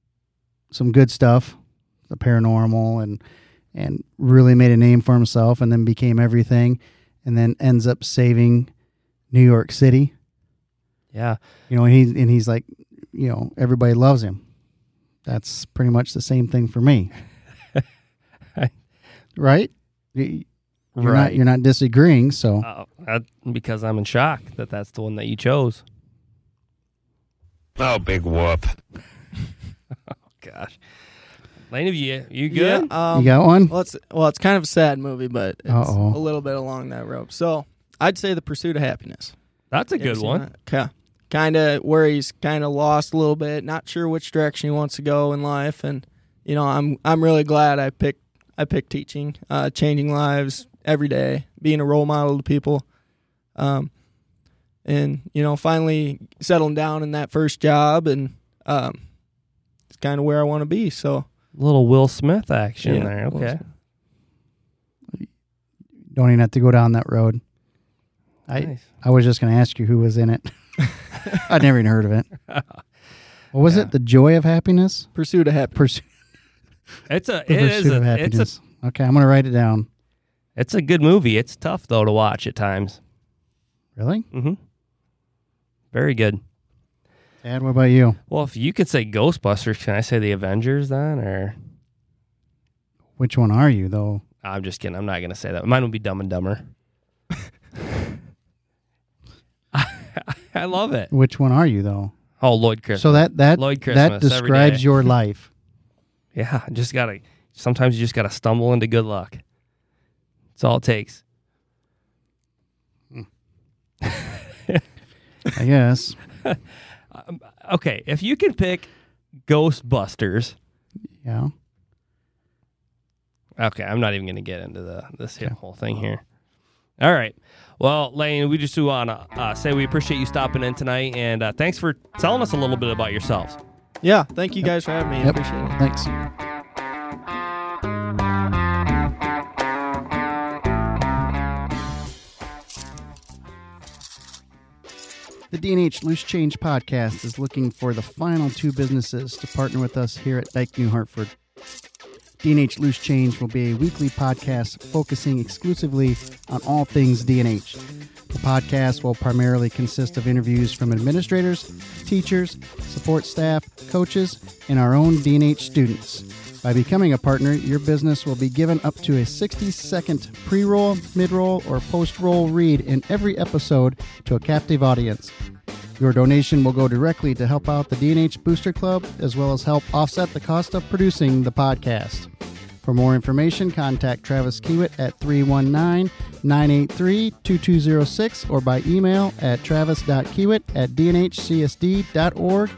Speaker 1: some good stuff, the paranormal, and and really made a name for himself, and then became everything, and then ends up saving New York City.
Speaker 2: Yeah.
Speaker 1: You know, and he's and he's like, you know, everybody loves him. That's pretty much the same thing for me. right? You- You're not you're not disagreeing, so
Speaker 2: Uh, that- because I'm in shock that that's the one that you chose.
Speaker 5: Oh, big whoop.
Speaker 2: Oh gosh. Lane of you, you good?
Speaker 4: Yeah, um,
Speaker 1: you got one?
Speaker 4: Well, it's well, it's kind of a sad movie, but it's
Speaker 1: Uh-oh.
Speaker 4: a little bit along that rope. So I'd say The Pursuit of Happiness.
Speaker 2: That's a good one.
Speaker 4: that? Okay. Kind of where he's kind of lost a little bit, not sure which direction he wants to go in life, and you know, I'm I'm really glad I picked I picked teaching, uh, changing lives every day, being a role model to people, um, and you know, finally settling down in that first job, and um, it's kind of where I want to be. So
Speaker 2: Little Will Smith action
Speaker 4: Yeah,
Speaker 2: there. Okay.
Speaker 1: Don't even have to go down that road. I
Speaker 2: Nice.
Speaker 1: I was just going to ask you who was in it. I'd never even heard of it. What was
Speaker 2: Yeah.
Speaker 1: it? The Joy of Happiness?
Speaker 4: Pursuit of Happiness.
Speaker 1: Pursuit,
Speaker 2: It's a
Speaker 1: the
Speaker 2: it is
Speaker 1: Pursuit of
Speaker 2: a, it's a
Speaker 1: Happiness. okay, I'm going to write it down.
Speaker 2: It's a good movie. It's tough though to watch at times.
Speaker 1: Really?
Speaker 2: Mm-hmm. Very good.
Speaker 1: Tad, what about you?
Speaker 2: Well, if you could say Ghostbusters, can I say the Avengers then? Or
Speaker 1: Which one are you, though?
Speaker 2: I'm just kidding. I'm not gonna say that. Mine would be Dumb and Dumber. I love it.
Speaker 1: Which one are you, though?
Speaker 2: Oh, Lloyd Christmas.
Speaker 1: So that that
Speaker 2: Lloyd
Speaker 1: that
Speaker 2: Christmas every
Speaker 1: describes your life.
Speaker 2: Yeah, just gotta. Sometimes you just gotta stumble into good luck. That's all it takes.
Speaker 1: I guess.
Speaker 2: Okay, if you can pick Ghostbusters.
Speaker 1: Yeah.
Speaker 2: Okay, I'm not even gonna get into the this
Speaker 1: Okay.
Speaker 2: whole thing here. All right. Well, Lane, we just do want to uh, say we appreciate you stopping in tonight, and uh, thanks for telling us a little bit about yourselves.
Speaker 4: Yeah, thank you guys for having me. I
Speaker 1: Yep.
Speaker 4: appreciate it.
Speaker 1: Thanks. The DNH Loose Change podcast is looking for the final two businesses to partner with us here at Dike New Hartford. DNH Loose Change will be a weekly podcast focusing exclusively on all things DNH. The podcast will primarily consist of interviews from administrators, teachers, support staff, coaches, and our own DNH students. By becoming a partner, your business will be given up to a 60 second pre roll, mid roll, or post roll read in every episode to a captive audience. Your donation will go directly to help out the DNH Booster Club as well as help offset the cost of producing the podcast. For more information, contact Travis Kiewit at 319 983 2206 or by email at travis.kiewit at dnhcsd.org.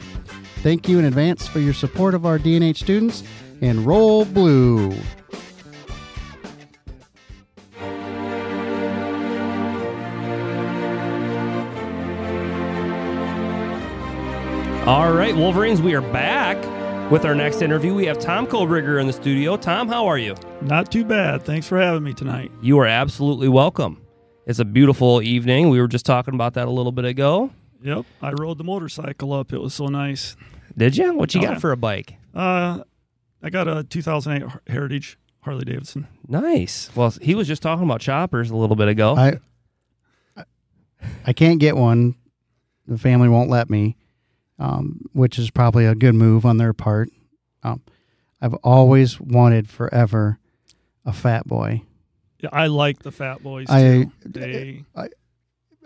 Speaker 1: Thank you in advance for your support of our DNH students and roll blue.
Speaker 2: All right, Wolverines, we are back with our next interview. We have Tom Kobrigger in the studio. Tom, how are you?
Speaker 5: Not too bad. Thanks for having me tonight.
Speaker 2: You are absolutely welcome. It's a beautiful evening. We were just talking about that a little bit ago.
Speaker 5: Yep, I rode the motorcycle up. It was so nice.
Speaker 2: Did you? What you
Speaker 5: Oh,
Speaker 2: got
Speaker 5: yeah.
Speaker 2: for a bike?
Speaker 5: Uh, I got a 2008 Heritage Harley Davidson.
Speaker 2: Nice. Well, he was just talking about choppers a little bit ago.
Speaker 1: I I can't get one. The family won't let me, um, which is probably a good move on their part. Um, I've always wanted forever a fat boy.
Speaker 5: Yeah, I like the Fat Boys
Speaker 1: I-
Speaker 5: too. they,
Speaker 1: I,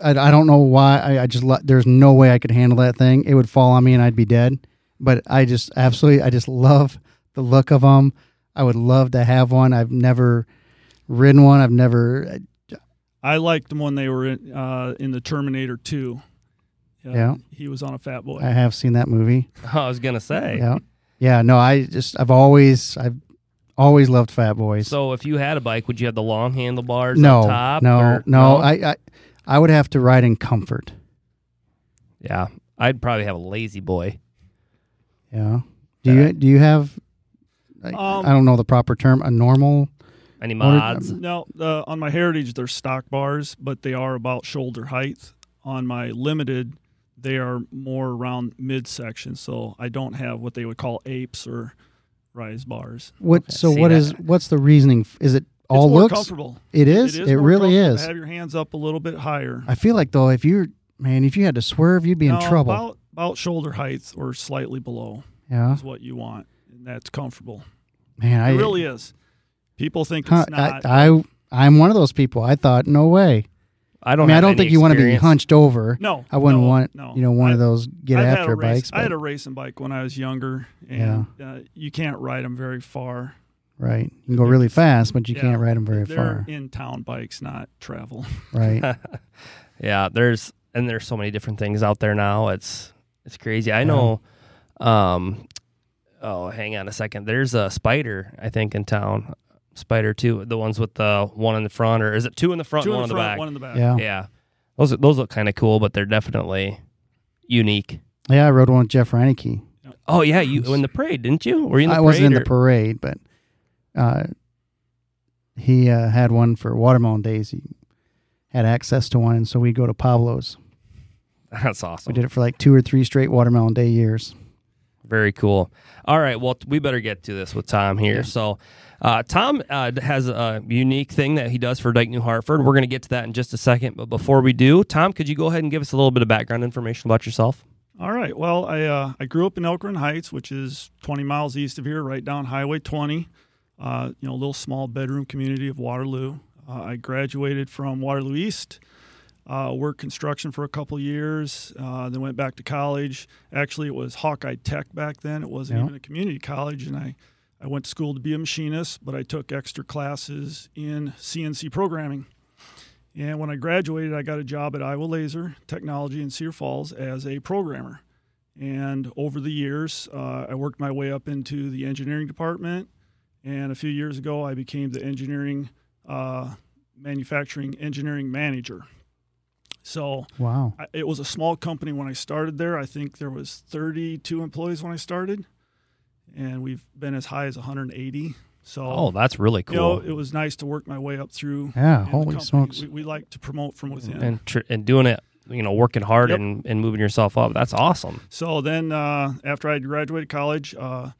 Speaker 1: I don't know why. I, I just lo- there's no way I could handle that thing. It would fall on me and I'd be dead. But I just absolutely I just love the look of them. I would love to have one. I've never ridden one. I've never.
Speaker 5: I liked them when they were in, uh, in the Terminator 2.
Speaker 1: Yeah.
Speaker 5: He was on a Fat Boy.
Speaker 1: I have seen that movie.
Speaker 2: I was gonna say.
Speaker 1: Yeah, yeah. No, I just I've always I've always loved fat boys.
Speaker 2: So, if you had a bike, would you have the long handlebars
Speaker 1: no,
Speaker 2: on top?
Speaker 1: no,
Speaker 2: or-
Speaker 1: no, I, I I would have to ride in comfort.
Speaker 2: yeah, I'd probably have a lazy boy.
Speaker 1: Yeah. Do you do you have? I,
Speaker 5: Um,
Speaker 1: I don't know the proper term. A normal.
Speaker 2: Any
Speaker 1: What are-
Speaker 2: mods?
Speaker 5: No, uh, on my Heritage, they're stock bars, but they are about shoulder height. On my Limited, they are more around midsection, so I don't have what they would call apes or rise bars.
Speaker 1: What?
Speaker 2: Okay,
Speaker 1: so
Speaker 2: see
Speaker 1: what
Speaker 2: that.
Speaker 1: is? What's the reasoning? f- Is it all
Speaker 5: it's more
Speaker 1: looks?
Speaker 5: comfortable.
Speaker 1: It is. It,
Speaker 5: more
Speaker 1: really is.
Speaker 5: Have your hands up a little bit higher.
Speaker 1: I feel like though, if you're man, if you had to swerve, you'd be in trouble.
Speaker 5: About, about shoulder height or slightly below
Speaker 1: yeah,
Speaker 5: is what you want, and that's comfortable.
Speaker 1: man. I
Speaker 5: it really is. People think
Speaker 1: Huh,
Speaker 5: it's not.
Speaker 1: I, I I'm one of those people. I thought, no way.
Speaker 2: I
Speaker 1: I
Speaker 2: don't.
Speaker 1: mean, I don't
Speaker 2: any
Speaker 1: think you want to be hunched over.
Speaker 5: no,
Speaker 1: I wouldn't
Speaker 5: no,
Speaker 1: want
Speaker 5: no.
Speaker 1: you know one
Speaker 5: I-
Speaker 1: of those get
Speaker 5: I've had
Speaker 1: after
Speaker 5: a race,
Speaker 1: bikes.
Speaker 5: I had a racing bike when I was younger, and uh, you can't ride them very far.
Speaker 1: Right. You can go really fast, but you
Speaker 5: Yeah.
Speaker 1: can't ride them very
Speaker 5: They're
Speaker 1: far.
Speaker 5: in town bikes, not travel.
Speaker 1: Right.
Speaker 2: Yeah, there's and there's so many different things out there now. It's it's crazy. I know. Um, oh, hang on a second. There's a spider I think in town. Spider two, the ones with the one in the front, or is it two in the front,
Speaker 5: Two
Speaker 2: and
Speaker 5: in
Speaker 2: one
Speaker 5: the
Speaker 2: in the
Speaker 5: front,
Speaker 2: back?
Speaker 5: one in the back.
Speaker 1: yeah.
Speaker 2: Yeah, those those look kind of cool, but they're definitely unique.
Speaker 1: Yeah, I rode one with Jeff Reineke.
Speaker 2: Oh yeah, you in the parade, didn't you? Were you in the
Speaker 1: I
Speaker 2: parade?
Speaker 1: wasn't in the parade, but uh, he uh, had one for watermelon days. He had access to one, and so we go to Pablo's.
Speaker 2: That's awesome.
Speaker 1: We did it for like two or three straight watermelon day years.
Speaker 2: Very cool. All right, well, we better get to this with Tom here.
Speaker 1: Yeah.
Speaker 2: So, uh, Tom uh, has a unique thing that he does for Dike New Hartford. We're going to get to that in just a second, but before we do, Tom, could you go ahead and give us a little bit of background information about yourself?
Speaker 5: All right. Well, I uh, I grew up in Elk Run Heights, which is 20 miles east of here, right down Highway 20. Uh, you know, a little small bedroom community of Waterloo. Uh, I graduated from Waterloo East. Uh, worked construction for a couple years. Uh, then went back to college. Actually, it was Hawkeye Tech back then. It wasn't
Speaker 1: Yeah.
Speaker 5: even a community college, and I I went to school to be a machinist, but I took extra classes in CNC programming. And when I graduated, I got a job at Iowa Laser Technology in Cedar Falls as a programmer. And over the years, uh, I worked my way up into the engineering department. And a few years ago, I became the engineering uh, manufacturing engineering manager. So
Speaker 1: Wow.
Speaker 5: I, it was a small company when I started there. I think there was 32 employees when I started, and we've been as high as 180. So
Speaker 2: Oh, that's really
Speaker 5: you know,
Speaker 2: cool.
Speaker 5: it was nice to work my way up through.
Speaker 1: Yeah, holy smokes.
Speaker 5: We, we like to promote from within.
Speaker 2: and tr- and doing it, you know, working hard
Speaker 5: Yep.
Speaker 2: and, and moving yourself up. That's awesome.
Speaker 5: So then, uh, after I graduated college, uh,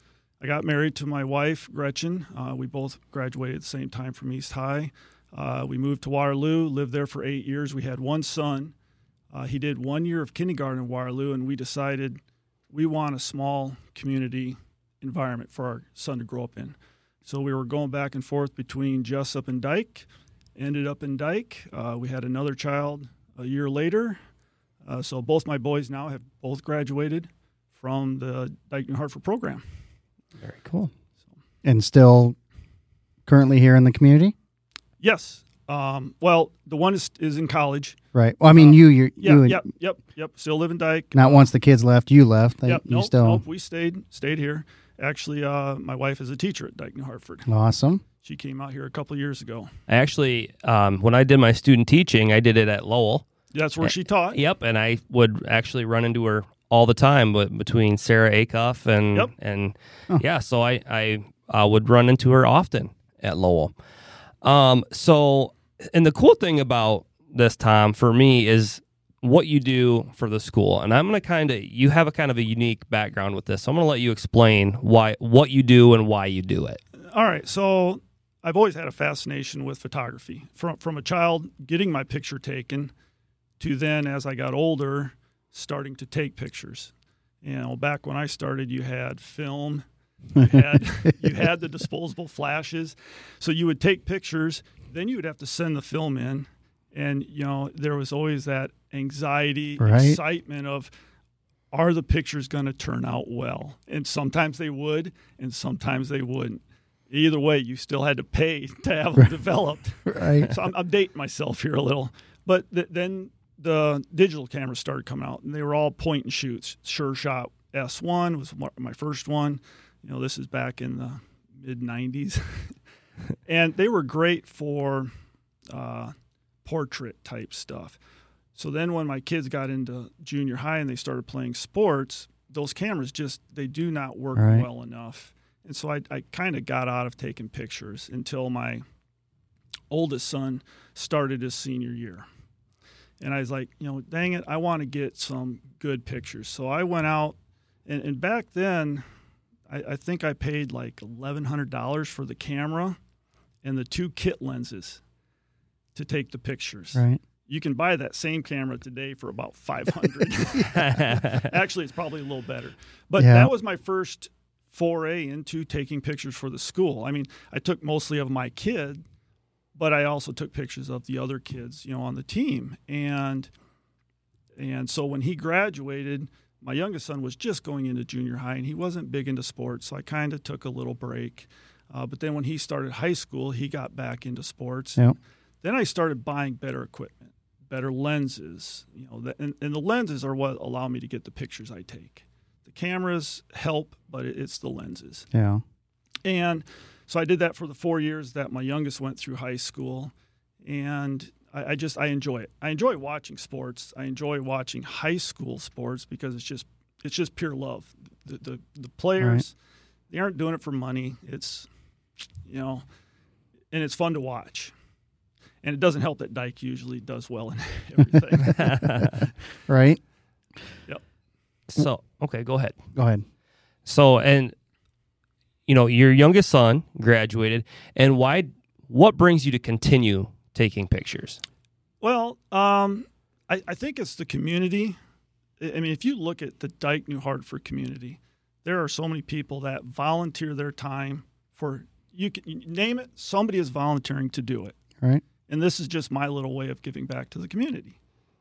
Speaker 5: I got married to my wife, Gretchen. Uh, we both graduated at the same time from East High. Uh, we moved to Waterloo, lived there for eight years. We had one son. Uh, he did one year of kindergarten in Waterloo, and we decided we want a small community environment for our son to grow up in. So we were going back and forth between Jesup and Dike. Ended up in Dike. Uh, we had another child a year later. Uh, so both my boys now have both graduated from the Dike New Hartford program.
Speaker 2: Very cool.
Speaker 1: And still currently here in the community?
Speaker 5: Yes. Um, well, the one is, is in college.
Speaker 1: Right. Well, I mean,
Speaker 5: Uh,
Speaker 1: you, you,
Speaker 5: Yeah.
Speaker 1: you,
Speaker 5: yep. Yep. Yep. Still live in Dike.
Speaker 1: not once the kids left, you left. They,
Speaker 5: Yep.
Speaker 1: you
Speaker 5: Nope.
Speaker 1: still
Speaker 5: Nope. We stayed stayed here. Actually, uh, my wife is a teacher at Dike New Hartford.
Speaker 1: awesome.
Speaker 5: She came out here a couple years ago.
Speaker 2: I actually, um, when I did my student teaching, I did it at Lowell.
Speaker 5: That's where she taught.
Speaker 2: Yep, and I would actually run into her all the time, but between Sarah Acuff and
Speaker 5: Yep.
Speaker 2: and yeah, so I I uh, would run into her often at Lowell. Um, so and the cool thing about this, Tom, for me is what you do for the school, and I'm gonna kind of you have a kind of a unique background with this, so I'm gonna let you explain why what you do and why you do it.
Speaker 5: All right. So I've always had a fascination with photography from from a child getting my picture taken to then as I got older starting to take pictures. You know, back when I started, you had film, you had you had the disposable flashes, so you would take pictures. Then you would have to send the film in, and you know there was always that anxiety,
Speaker 1: Right.
Speaker 5: excitement of are the pictures going to turn out well? And sometimes they would, and sometimes they wouldn't. Either way, you still had to pay to have them developed.
Speaker 1: Right.
Speaker 5: So I'm, I'm dating myself here a little. But th- then the digital cameras started coming out, and they were all point and shoots. Sure Shot S1 was my- my first one. You know, this is back in the mid 90s. and they were great for uh, portrait type stuff. So then when my kids got into junior high and they started playing sports, those cameras just they do not work
Speaker 1: Right.
Speaker 5: well enough. And so I, I kind of got out of taking pictures until my oldest son started his senior year. And I was like, you know, dang it, I want to get some good pictures. So I went out, and, and back then, I, I think I paid like $1,100 for the camera and the two kit lenses to take the pictures.
Speaker 1: Right.
Speaker 5: You can buy that same camera today for about 500 Actually, it's probably a little better. But
Speaker 1: Yeah.
Speaker 5: that was my first foray into taking pictures for the school. I mean, I took mostly of my kid, but I also took pictures of the other kids, you know, on the team. And and so when he graduated, my youngest son was just going into junior high and he wasn't big into sports, so I kind of took a little break. Uh, but then when he started high school, he got back into sports.
Speaker 1: Yep.
Speaker 5: Then I started buying better equipment, better lenses. You know, the, and, and the lenses are what allow me to get the pictures I take. The cameras help, but it, it's the lenses.
Speaker 1: Yeah.
Speaker 5: And so I did that for the four years that my youngest went through high school. And I, I just, I enjoy it. I enjoy watching sports. I enjoy watching high school sports because it's just, it's just pure love. The, the, the players, they aren't doing it for money. It's, you know, and it's fun to watch. And it doesn't help that Dike usually does well in everything.
Speaker 1: Right. Yep.
Speaker 2: So okay, go ahead.
Speaker 1: Go ahead.
Speaker 2: So and you know your youngest son graduated, and why? What brings you to continue taking pictures?
Speaker 5: Well, um, I, I think it's the community. I I mean, if you look at the Dike New Hartford community, there are so many people that volunteer their time for you can you name it. Somebody is volunteering to do it,
Speaker 1: Right.
Speaker 5: And this is just my little way of giving back to the community.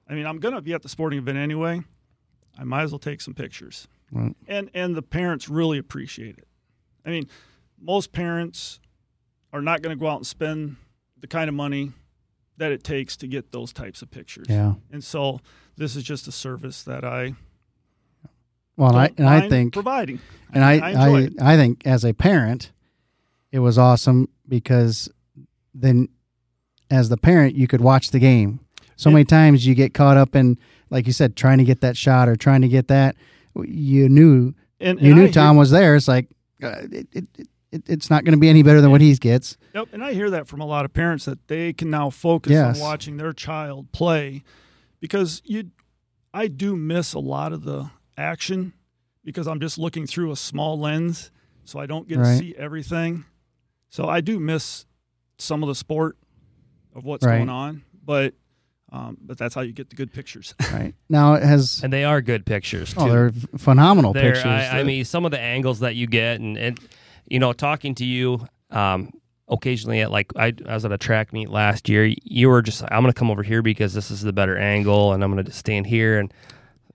Speaker 5: I mean, I'm going to be at the sporting event anyway. I might as well take some pictures,
Speaker 1: Right.
Speaker 5: and and the parents really appreciate it. I mean, most parents are not going to go out and spend the kind of money that it takes to get those types of pictures.
Speaker 1: Yeah.
Speaker 5: And so this is just a service that I
Speaker 1: Well, and I and I think
Speaker 5: providing.
Speaker 1: and I
Speaker 5: I
Speaker 1: I. I think as a parent, it was awesome because then as the parent, you could watch the game. So many times you get caught up in, like you said, trying to get that shot or trying to get that. You knew
Speaker 5: And,
Speaker 1: you
Speaker 5: and
Speaker 1: knew
Speaker 5: I hear-
Speaker 1: Tom was there. It's like uh, it, it, it, it's not going to be any better than what he gets.
Speaker 5: Yep, and I hear that from a lot of parents that they can now focus
Speaker 1: Yes.
Speaker 5: on watching their child play because you I do miss a lot of the action because I'm just looking through a small lens so I don't get
Speaker 1: Right.
Speaker 5: to see everything. So I do miss some of the sport of what's
Speaker 1: Right.
Speaker 5: going on, but um, but that's how you get the good pictures.
Speaker 1: Right now, it has
Speaker 2: And they are good pictures too.
Speaker 1: oh, they're phenomenal
Speaker 2: They're-
Speaker 1: pictures.
Speaker 2: I, I mean, some of the angles that you get, and, and you know, talking to you um, occasionally at like I, I was at a track meet last year. You were just, I'm going to come over here because this is the better angle, and I'm going to stand here, and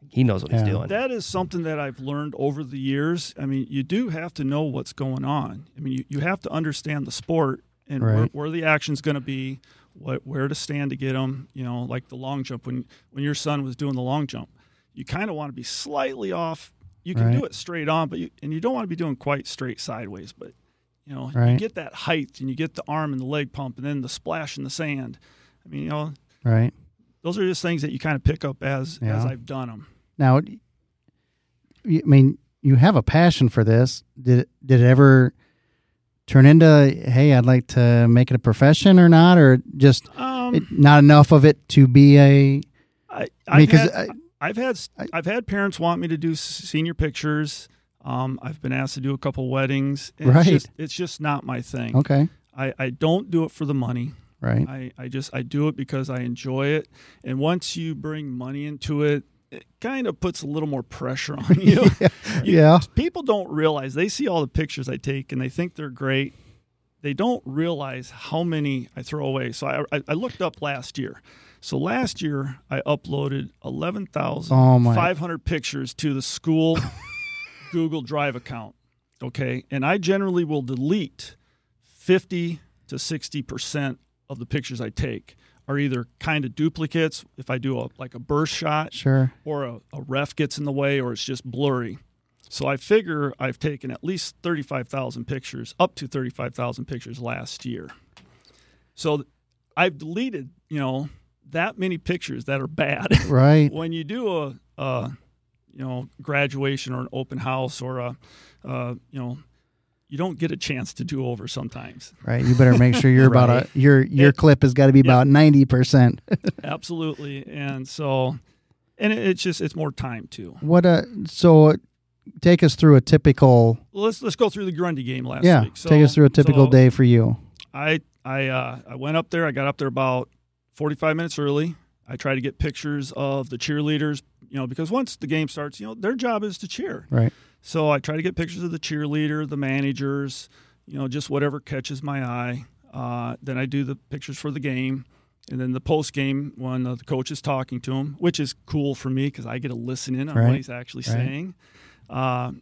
Speaker 2: he knows what he's doing.
Speaker 5: That is something that I've learned over the years. I mean, you do have to know what's going on. I mean, you, you have to understand the sport and where,
Speaker 1: Right.
Speaker 5: where the action's going to be, what where to stand to get them. You know, like the long jump. When when your son was doing the long jump, you kind of want to be slightly off. You can do it straight on, but you, and you don't want to be doing quite straight sideways. But you know, you get that height and you get the arm and the leg pump, and then the splash in the sand. I mean, you know,
Speaker 1: right
Speaker 5: those are just things that you kind of pick up as as I've done them.
Speaker 1: now, I mean, you have a passion for this. Did it, did it ever turn into hey, I'd like to make it a profession or not, or just
Speaker 5: Um,
Speaker 1: it, not enough of it to be a
Speaker 5: I,
Speaker 1: I mean,
Speaker 5: had,
Speaker 1: I-
Speaker 5: I've had
Speaker 1: I-
Speaker 5: I've had parents want me to do senior pictures. Um, I've been asked to do a couple weddings.
Speaker 1: Right.
Speaker 5: It's just, it's just not my thing.
Speaker 1: okay,
Speaker 5: I, I don't do it for the money.
Speaker 1: right,
Speaker 5: I, I just I do it because I enjoy it. And once you bring money into it, it kind of puts a little more pressure on you. You-
Speaker 1: yeah,
Speaker 5: People don't realize they see all the pictures I take and they think they're great. They don't realize how many I throw away. So I, I, I looked up last year. So last year I uploaded oh eleven thousand
Speaker 1: Oh, my.
Speaker 5: five hundred pictures to the school Google Drive account. Okay, and I generally will delete fifty to sixty percent of the pictures I take are either kind of duplicates if I do a like a burst shot
Speaker 1: sure,
Speaker 5: or a, a ref gets in the way or it's just blurry. So I figure I've taken at least 35,000 pictures, up to 35,000 pictures last year. So I've deleted, you know, that many pictures that are bad.
Speaker 1: right,
Speaker 5: when you do a, a, you know, graduation or an open house or a, uh, you know, you don't get a chance to do over sometimes.
Speaker 1: right. You better make sure you're about a your your
Speaker 5: It-
Speaker 1: clip has got to be about ninety percent.
Speaker 5: Absolutely. And so, and it, it's just, it's more time too.
Speaker 1: What uh so take us through a typical
Speaker 5: let's let's go through the Grundy game last
Speaker 1: yeah,
Speaker 5: week. So,
Speaker 1: take us through a typical
Speaker 5: so
Speaker 1: day for you.
Speaker 5: I I uh, I went up there. I got up there about forty five minutes early. I tried to get pictures of the cheerleaders, you know, because once the game starts, you know, their job is to cheer.
Speaker 1: Right.
Speaker 5: So I try to get pictures of the cheerleader, the managers, you know, just whatever catches my eye. Uh, then I do the pictures for the game, and then the post game when uh, the coach is talking to him, which is cool for me because I get to listen in on
Speaker 1: Right.
Speaker 5: what he's actually
Speaker 1: Right.
Speaker 5: saying. Uh,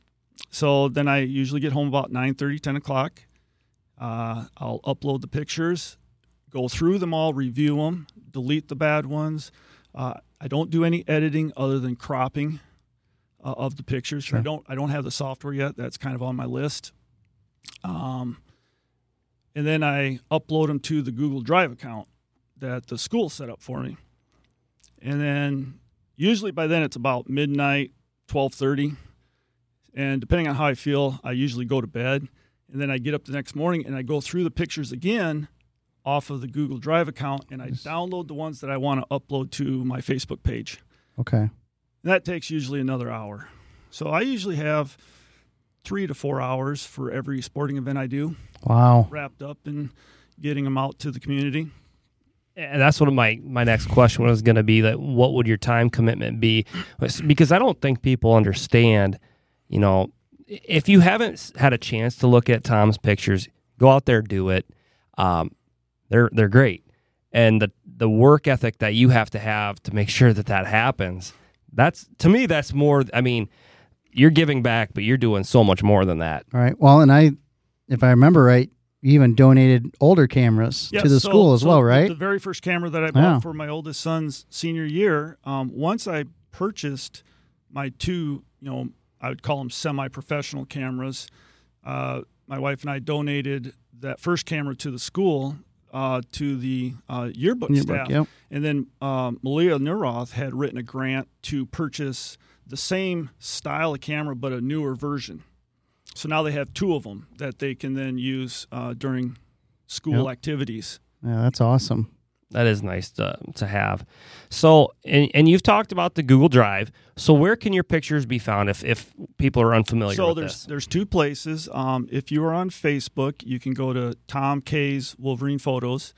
Speaker 5: so then I usually get home about 9 30, 10 o'clock. Uh, I'll upload the pictures, go through them all, review them, delete the bad ones. Uh, I don't do any editing other than cropping uh, of the pictures.
Speaker 1: Sure.
Speaker 5: I don't. I don't have the software yet. That's kind of on my list. Um, and then I upload them to the Google Drive account that the school set up for me. And then usually by then it's about midnight, twelve thirty, and depending on how I feel, I usually go to bed. And then I get up the next morning and I go through the pictures again off of the Google Drive account and I
Speaker 1: Yes.
Speaker 5: download the ones that I want to upload to my Facebook page.
Speaker 1: Okay.
Speaker 5: And that takes usually another hour. So I usually have three to four hours for every sporting event I do,
Speaker 1: Wow.
Speaker 5: wrapped up and getting them out to the community.
Speaker 2: And that's what my my next question was going to be that what would your time commitment be because I don't think people understand you know if you haven't had a chance to look at Tom's pictures go out there do it um, they're they're great and the the work ethic that you have to have to make sure that that happens that's to me that's more I mean you're giving back but you're doing so much more than that
Speaker 1: All right. Well, and I, if I remember right, you even donated older cameras
Speaker 5: Yeah,
Speaker 1: to the
Speaker 5: so-
Speaker 1: school as
Speaker 5: so
Speaker 1: well, right?
Speaker 5: The very first camera that I bought
Speaker 1: Yeah.
Speaker 5: for my oldest son's senior year, um, once I purchased my two, you know, I would call them semi-professional cameras. Uh, my wife and I donated that first camera to the school. Uh, to the uh, yearbook,
Speaker 1: Yearbook,
Speaker 5: staff.
Speaker 1: yep.
Speaker 5: And then um, Malia Neuroth had written a grant to purchase the same style of camera but a newer version. So now they have two of them that they can then use uh, during school
Speaker 1: Yep.
Speaker 5: activities.
Speaker 1: Yeah, that's awesome.
Speaker 2: That is nice to, to have. So, and, and you've talked about the Google Drive. So, where can your pictures be found if, if people are unfamiliar
Speaker 5: So
Speaker 2: with
Speaker 5: there's
Speaker 2: this?
Speaker 5: there's two places. Um, if you are on Facebook, you can go to Tom K's Wolverine Photos,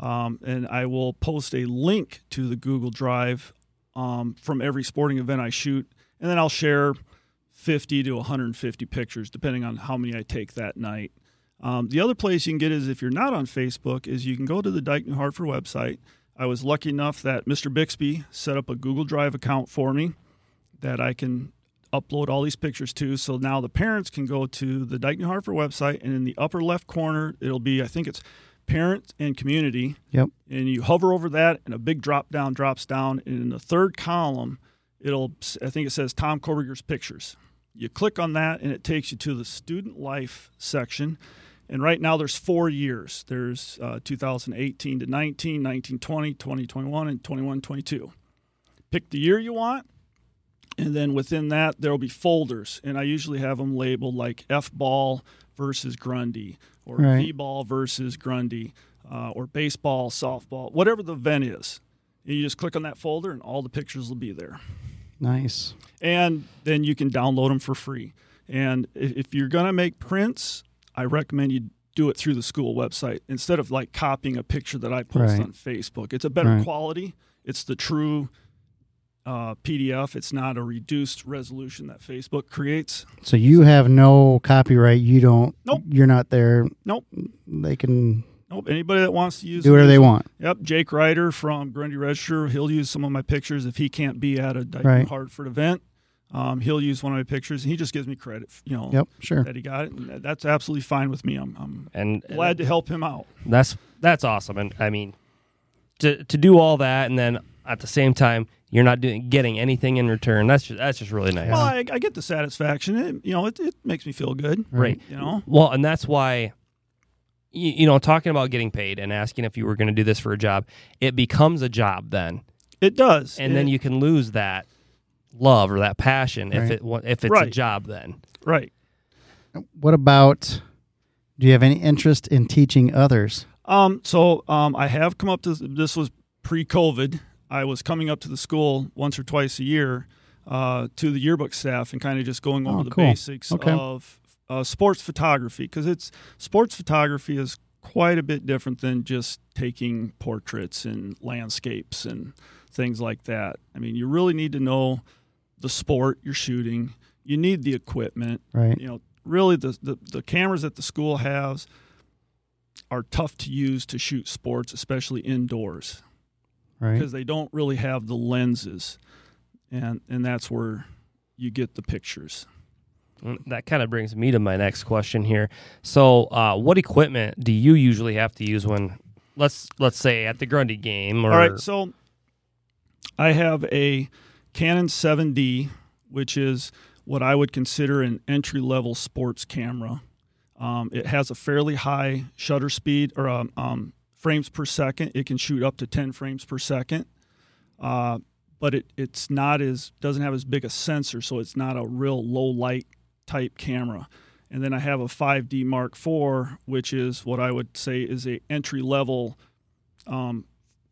Speaker 5: um, and I will post a link to the Google Drive um, from every sporting event I shoot, and then I'll share 50 to 150 pictures depending on how many I take that night. Um, the other place you can get is if you're not on Facebook is you can go to the Dike New Hartford website. I was lucky enough that Mr. Bixby set up a Google Drive account for me that I can upload all these pictures to. So now the parents can go to the Dike New Hartford website, and in the upper left corner, it'll be I think it's parents and community,
Speaker 1: Yep.
Speaker 5: and you hover over that, and a big drop down drops down, and in the third column, it'll I think it says Tom Korbiger's pictures. You click on that, and it takes you to the student life section. And right now, there's four years. There's uh, 2018 to 19, 19, 20, 20, 21, and 21, 22. Pick the year you want, and then within that there will be folders and i usually have them labeled like f ball versus grundy or
Speaker 1: Right.
Speaker 5: v ball versus grundy uh, or baseball softball whatever the event is and you just click on that folder and all the pictures will be there
Speaker 1: Nice.
Speaker 5: and then you can download them for free and if you're going to make prints i recommend you do it through the school website instead of like copying a picture that i post
Speaker 1: Right.
Speaker 5: on facebook it's a better
Speaker 1: Right.
Speaker 5: quality it's the true uh, pdf it's not a reduced resolution that facebook creates
Speaker 1: So you have no copyright. You don't.
Speaker 5: Nope.
Speaker 1: You're not there.
Speaker 5: Nope.
Speaker 1: They can
Speaker 5: nope anybody that wants to use
Speaker 1: do whatever they want.
Speaker 5: Yep, Jake Ryder from Grundy Register. He'll use some of my pictures if he can't be at a Dike
Speaker 1: Right.
Speaker 5: Hartford event. Um, he'll use one of my pictures, and he just gives me credit. You know,
Speaker 1: Yep. Sure.
Speaker 5: that he got it, and that's absolutely fine with me. I'm, I'm
Speaker 2: and
Speaker 5: glad to help him out.
Speaker 2: That's that's awesome. And I mean, to to do all that and then at the same time you're not doing getting anything in return. That's just that's just really nice.
Speaker 5: Well, I, I get the satisfaction. It, you know, it, it makes me feel good.
Speaker 2: Right.
Speaker 5: You know,
Speaker 2: Well, and that's why, you, you know, talking about getting paid and asking if you were going to do this for a job, it becomes a job then,
Speaker 5: it does.
Speaker 2: and then you can lose that love or that passion if it if it's a job then.
Speaker 5: right.
Speaker 1: What about? Do you have any interest in teaching others?
Speaker 5: Um, so um, I have come up to this was pre-COVID. I was coming up to the school once or twice a year uh, to the yearbook staff and kind of just going over
Speaker 1: Oh,
Speaker 5: the
Speaker 1: cool.
Speaker 5: basics
Speaker 1: Okay.
Speaker 5: of uh, sports photography because it's sports photography is quite a bit different than just taking portraits and landscapes and things like that. I mean, you really need to know the sport you're shooting. You need the equipment
Speaker 1: Right.
Speaker 5: you know, really the, the, the cameras that the school has are tough to use to shoot sports, especially indoors,
Speaker 1: Right.
Speaker 5: because they don't really have the lenses, and and that's where you get the pictures.
Speaker 2: Mm, That kind of brings me to my next question here. So, uh, what equipment do you usually have to use when, let's let's say, at the Grundy game? Or
Speaker 5: All right, so I have a Canon 7D, which is what I would consider an entry level sports camera. Um, it has a fairly high shutter speed or um, um, frames per second. It can shoot up to 10 frames per second, uh, but it, it's not as doesn't have as big a sensor, so it's not a real low light type camera. And then I have a 5D Mark IV, which is what I would say is a entry level um,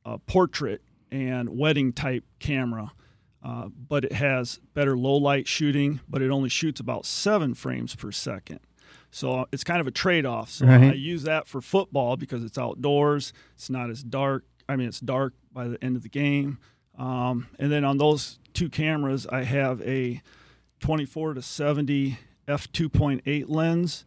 Speaker 5: uh, portrait and wedding type camera. Uh, but it has better low light shooting, but it only shoots about seven frames per second. So uh, it's kind of a trade off. So
Speaker 1: Right.
Speaker 5: I use that for football because it's outdoors. It's not as dark. I mean, it's dark by the end of the game. Um, and then on those two cameras, I have a 24 to 70 f 2.8 lens,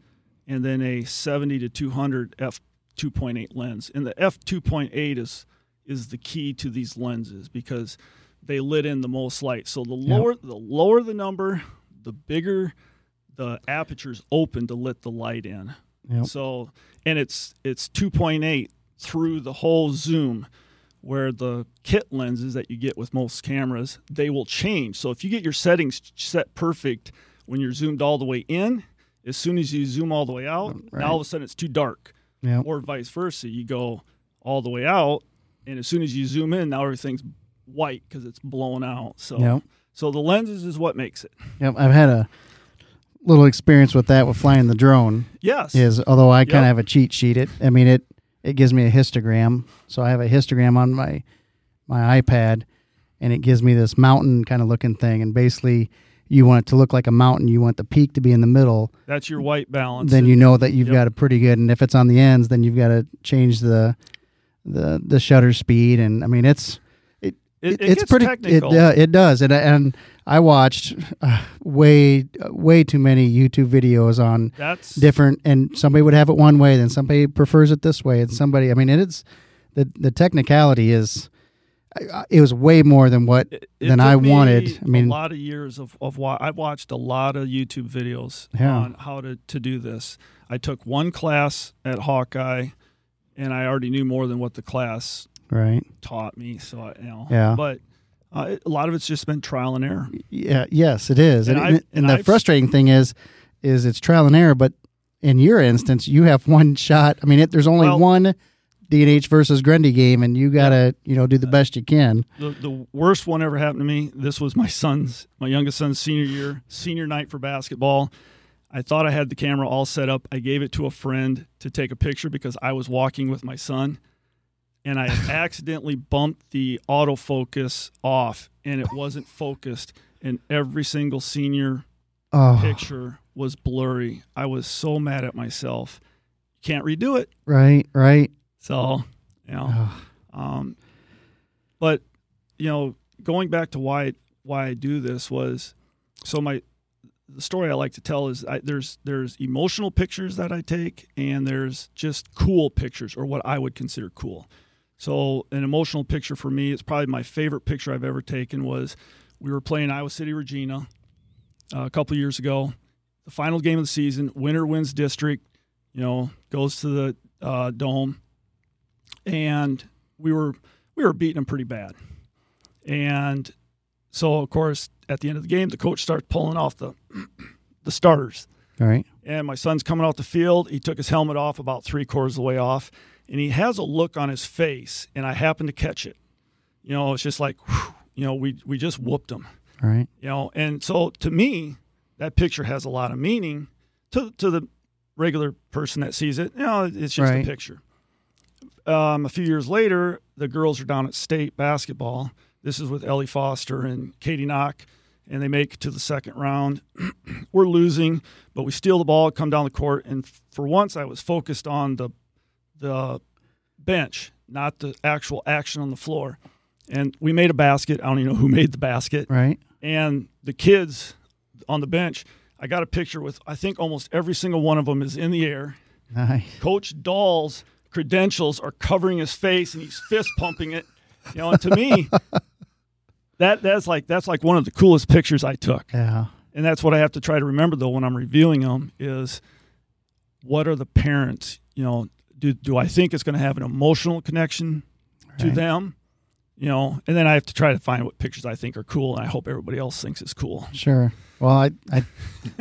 Speaker 5: and then a 70 to 200 f 2.8 lens. And the f 2.8 is is the key to these lenses because they let in the most light. So the lower the lower the number, the bigger the aperture's open to let the light in.
Speaker 1: Yep.
Speaker 5: So and it's it's 2.8 through the whole zoom where the kit lenses that you get with most cameras, they will change. So if you get your settings set perfect when you're zoomed all the way in, as soon as you zoom all the way out,
Speaker 1: Right.
Speaker 5: now all of a sudden it's too dark.
Speaker 1: Yeah.
Speaker 5: Or vice versa, you go all the way out, and as soon as you zoom in, now everything's white because it's blown out. So
Speaker 1: Yep.
Speaker 5: so the lenses is what makes it.
Speaker 1: Yep. I've had a little experience with that with flying the drone.
Speaker 5: Yes.
Speaker 1: Is although I kind
Speaker 5: Yep.
Speaker 1: of have a cheat sheet. It. I mean it. It gives me a histogram. So I have a histogram on my my iPad, and it gives me this mountain kind of looking thing. And basically, you want it to look like a mountain. You want the peak to be in the middle.
Speaker 5: That's your white balance.
Speaker 1: then you know that you've
Speaker 5: Yep.
Speaker 1: got a pretty good. And if it's on the ends, then you've got to change the the the shutter speed. And I mean, it's
Speaker 5: It,
Speaker 1: it-
Speaker 5: it
Speaker 1: it's pretty.
Speaker 5: technical.
Speaker 1: It, uh, it does, and and I watched uh, way way too many YouTube videos on
Speaker 5: That's
Speaker 1: different, and somebody would have it one way, then somebody prefers it this way, and somebody. I mean, it is the the technicality is. It was way more than what
Speaker 5: it-
Speaker 1: than I wanted. I mean,
Speaker 5: a lot of years of of wa- I watched a lot of YouTube videos
Speaker 1: Yeah.
Speaker 5: on how to to do this. I took one class at Hawkeye, and I already knew more than what the class
Speaker 1: right?
Speaker 5: taught me. So I, you know,
Speaker 1: Yeah.
Speaker 5: But uh, a lot of it's just been trial and error.
Speaker 1: Yeah, yes, it is.
Speaker 5: And
Speaker 1: And, and,
Speaker 5: and
Speaker 1: the
Speaker 5: I've-
Speaker 1: frustrating thing is, is it's trial and error. But in your instance, you have one shot. I mean, it, there's only
Speaker 5: Well-
Speaker 1: one D&H versus Grundy game, and you gotta, you know, do the best you can.
Speaker 5: The, the worst one ever happened to me. This was my son's, my youngest son's senior year, senior night for basketball. I thought I had the camera all set up. I gave it to a friend to take a picture because I was walking with my son, and I accidentally bumped the autofocus off, and it wasn't focused. And every single senior
Speaker 1: Oh,
Speaker 5: picture was blurry. I was so mad at myself. Can't redo it.
Speaker 1: right, right.
Speaker 5: So, you know.
Speaker 1: Oh,
Speaker 5: Um, but you know, going back to why why I do this was so my the story I like to tell is I, there's there's emotional pictures that I take and there's just cool pictures or what I would consider cool. So an emotional picture for me, it's probably my favorite picture I've ever taken was we were playing Iowa City Regina uh, a couple years ago. The final game of the season, winner wins district, you know, goes to the uh, dome, and we were we were beating them pretty bad. And so, of course, at the end of the game, the coach starts pulling off the the starters.
Speaker 1: all right.
Speaker 5: And my son's coming off the field. He took his helmet off about three quarters of the way off, and he has a look on his face, and I happen to catch it. You know, it's just like, whew, you know, we we just whooped them.
Speaker 1: All right.
Speaker 5: You know, and so to me, that picture has a lot of meaning. To to the regular person that sees it, you know, it's just
Speaker 1: Right.
Speaker 5: a picture. Um, a few years later, the girls are down at state basketball. This is with Ellie Foster and Katie Knock, and they make it to the second round. We're losing, but we steal the ball, come down the court, and for once, I was focused on the the bench, not the actual action on the floor. And we made a basket. I don't even know who made the basket
Speaker 1: Right.
Speaker 5: and the kids on the bench i got a picture with i think almost every single one of them is in the air
Speaker 1: Nice.
Speaker 5: coach dahl's credentials are covering his face and he's fist pumping it you know and to me that that's like that's like one of the coolest pictures i took
Speaker 1: Yeah.
Speaker 5: and that's what i have to try to remember though when i'm reviewing them is what are the parents you know do, do i think it's going to have an emotional connection to them you know and then i have to try to find what pictures i think are cool and i hope everybody else thinks it's cool
Speaker 1: Sure. Well, I I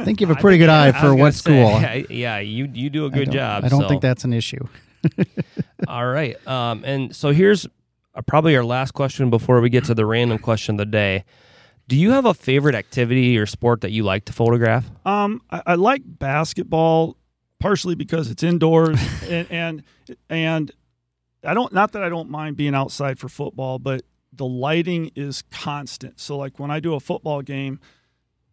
Speaker 1: think you have a pretty good eye for what's
Speaker 2: say,
Speaker 1: cool.
Speaker 2: I- yeah, you you do a good
Speaker 1: don't-
Speaker 2: job.
Speaker 1: I don't
Speaker 2: so.
Speaker 1: think that's an issue.
Speaker 2: All right. Um, and so here's uh, probably our last question before we get to the random question of the day. Do you have a favorite activity or sport that you like to photograph?
Speaker 5: Um, I, I like basketball partially because it's indoors and, and and I don't not that I don't mind being outside for football, but the lighting is constant. So like when I do a football game,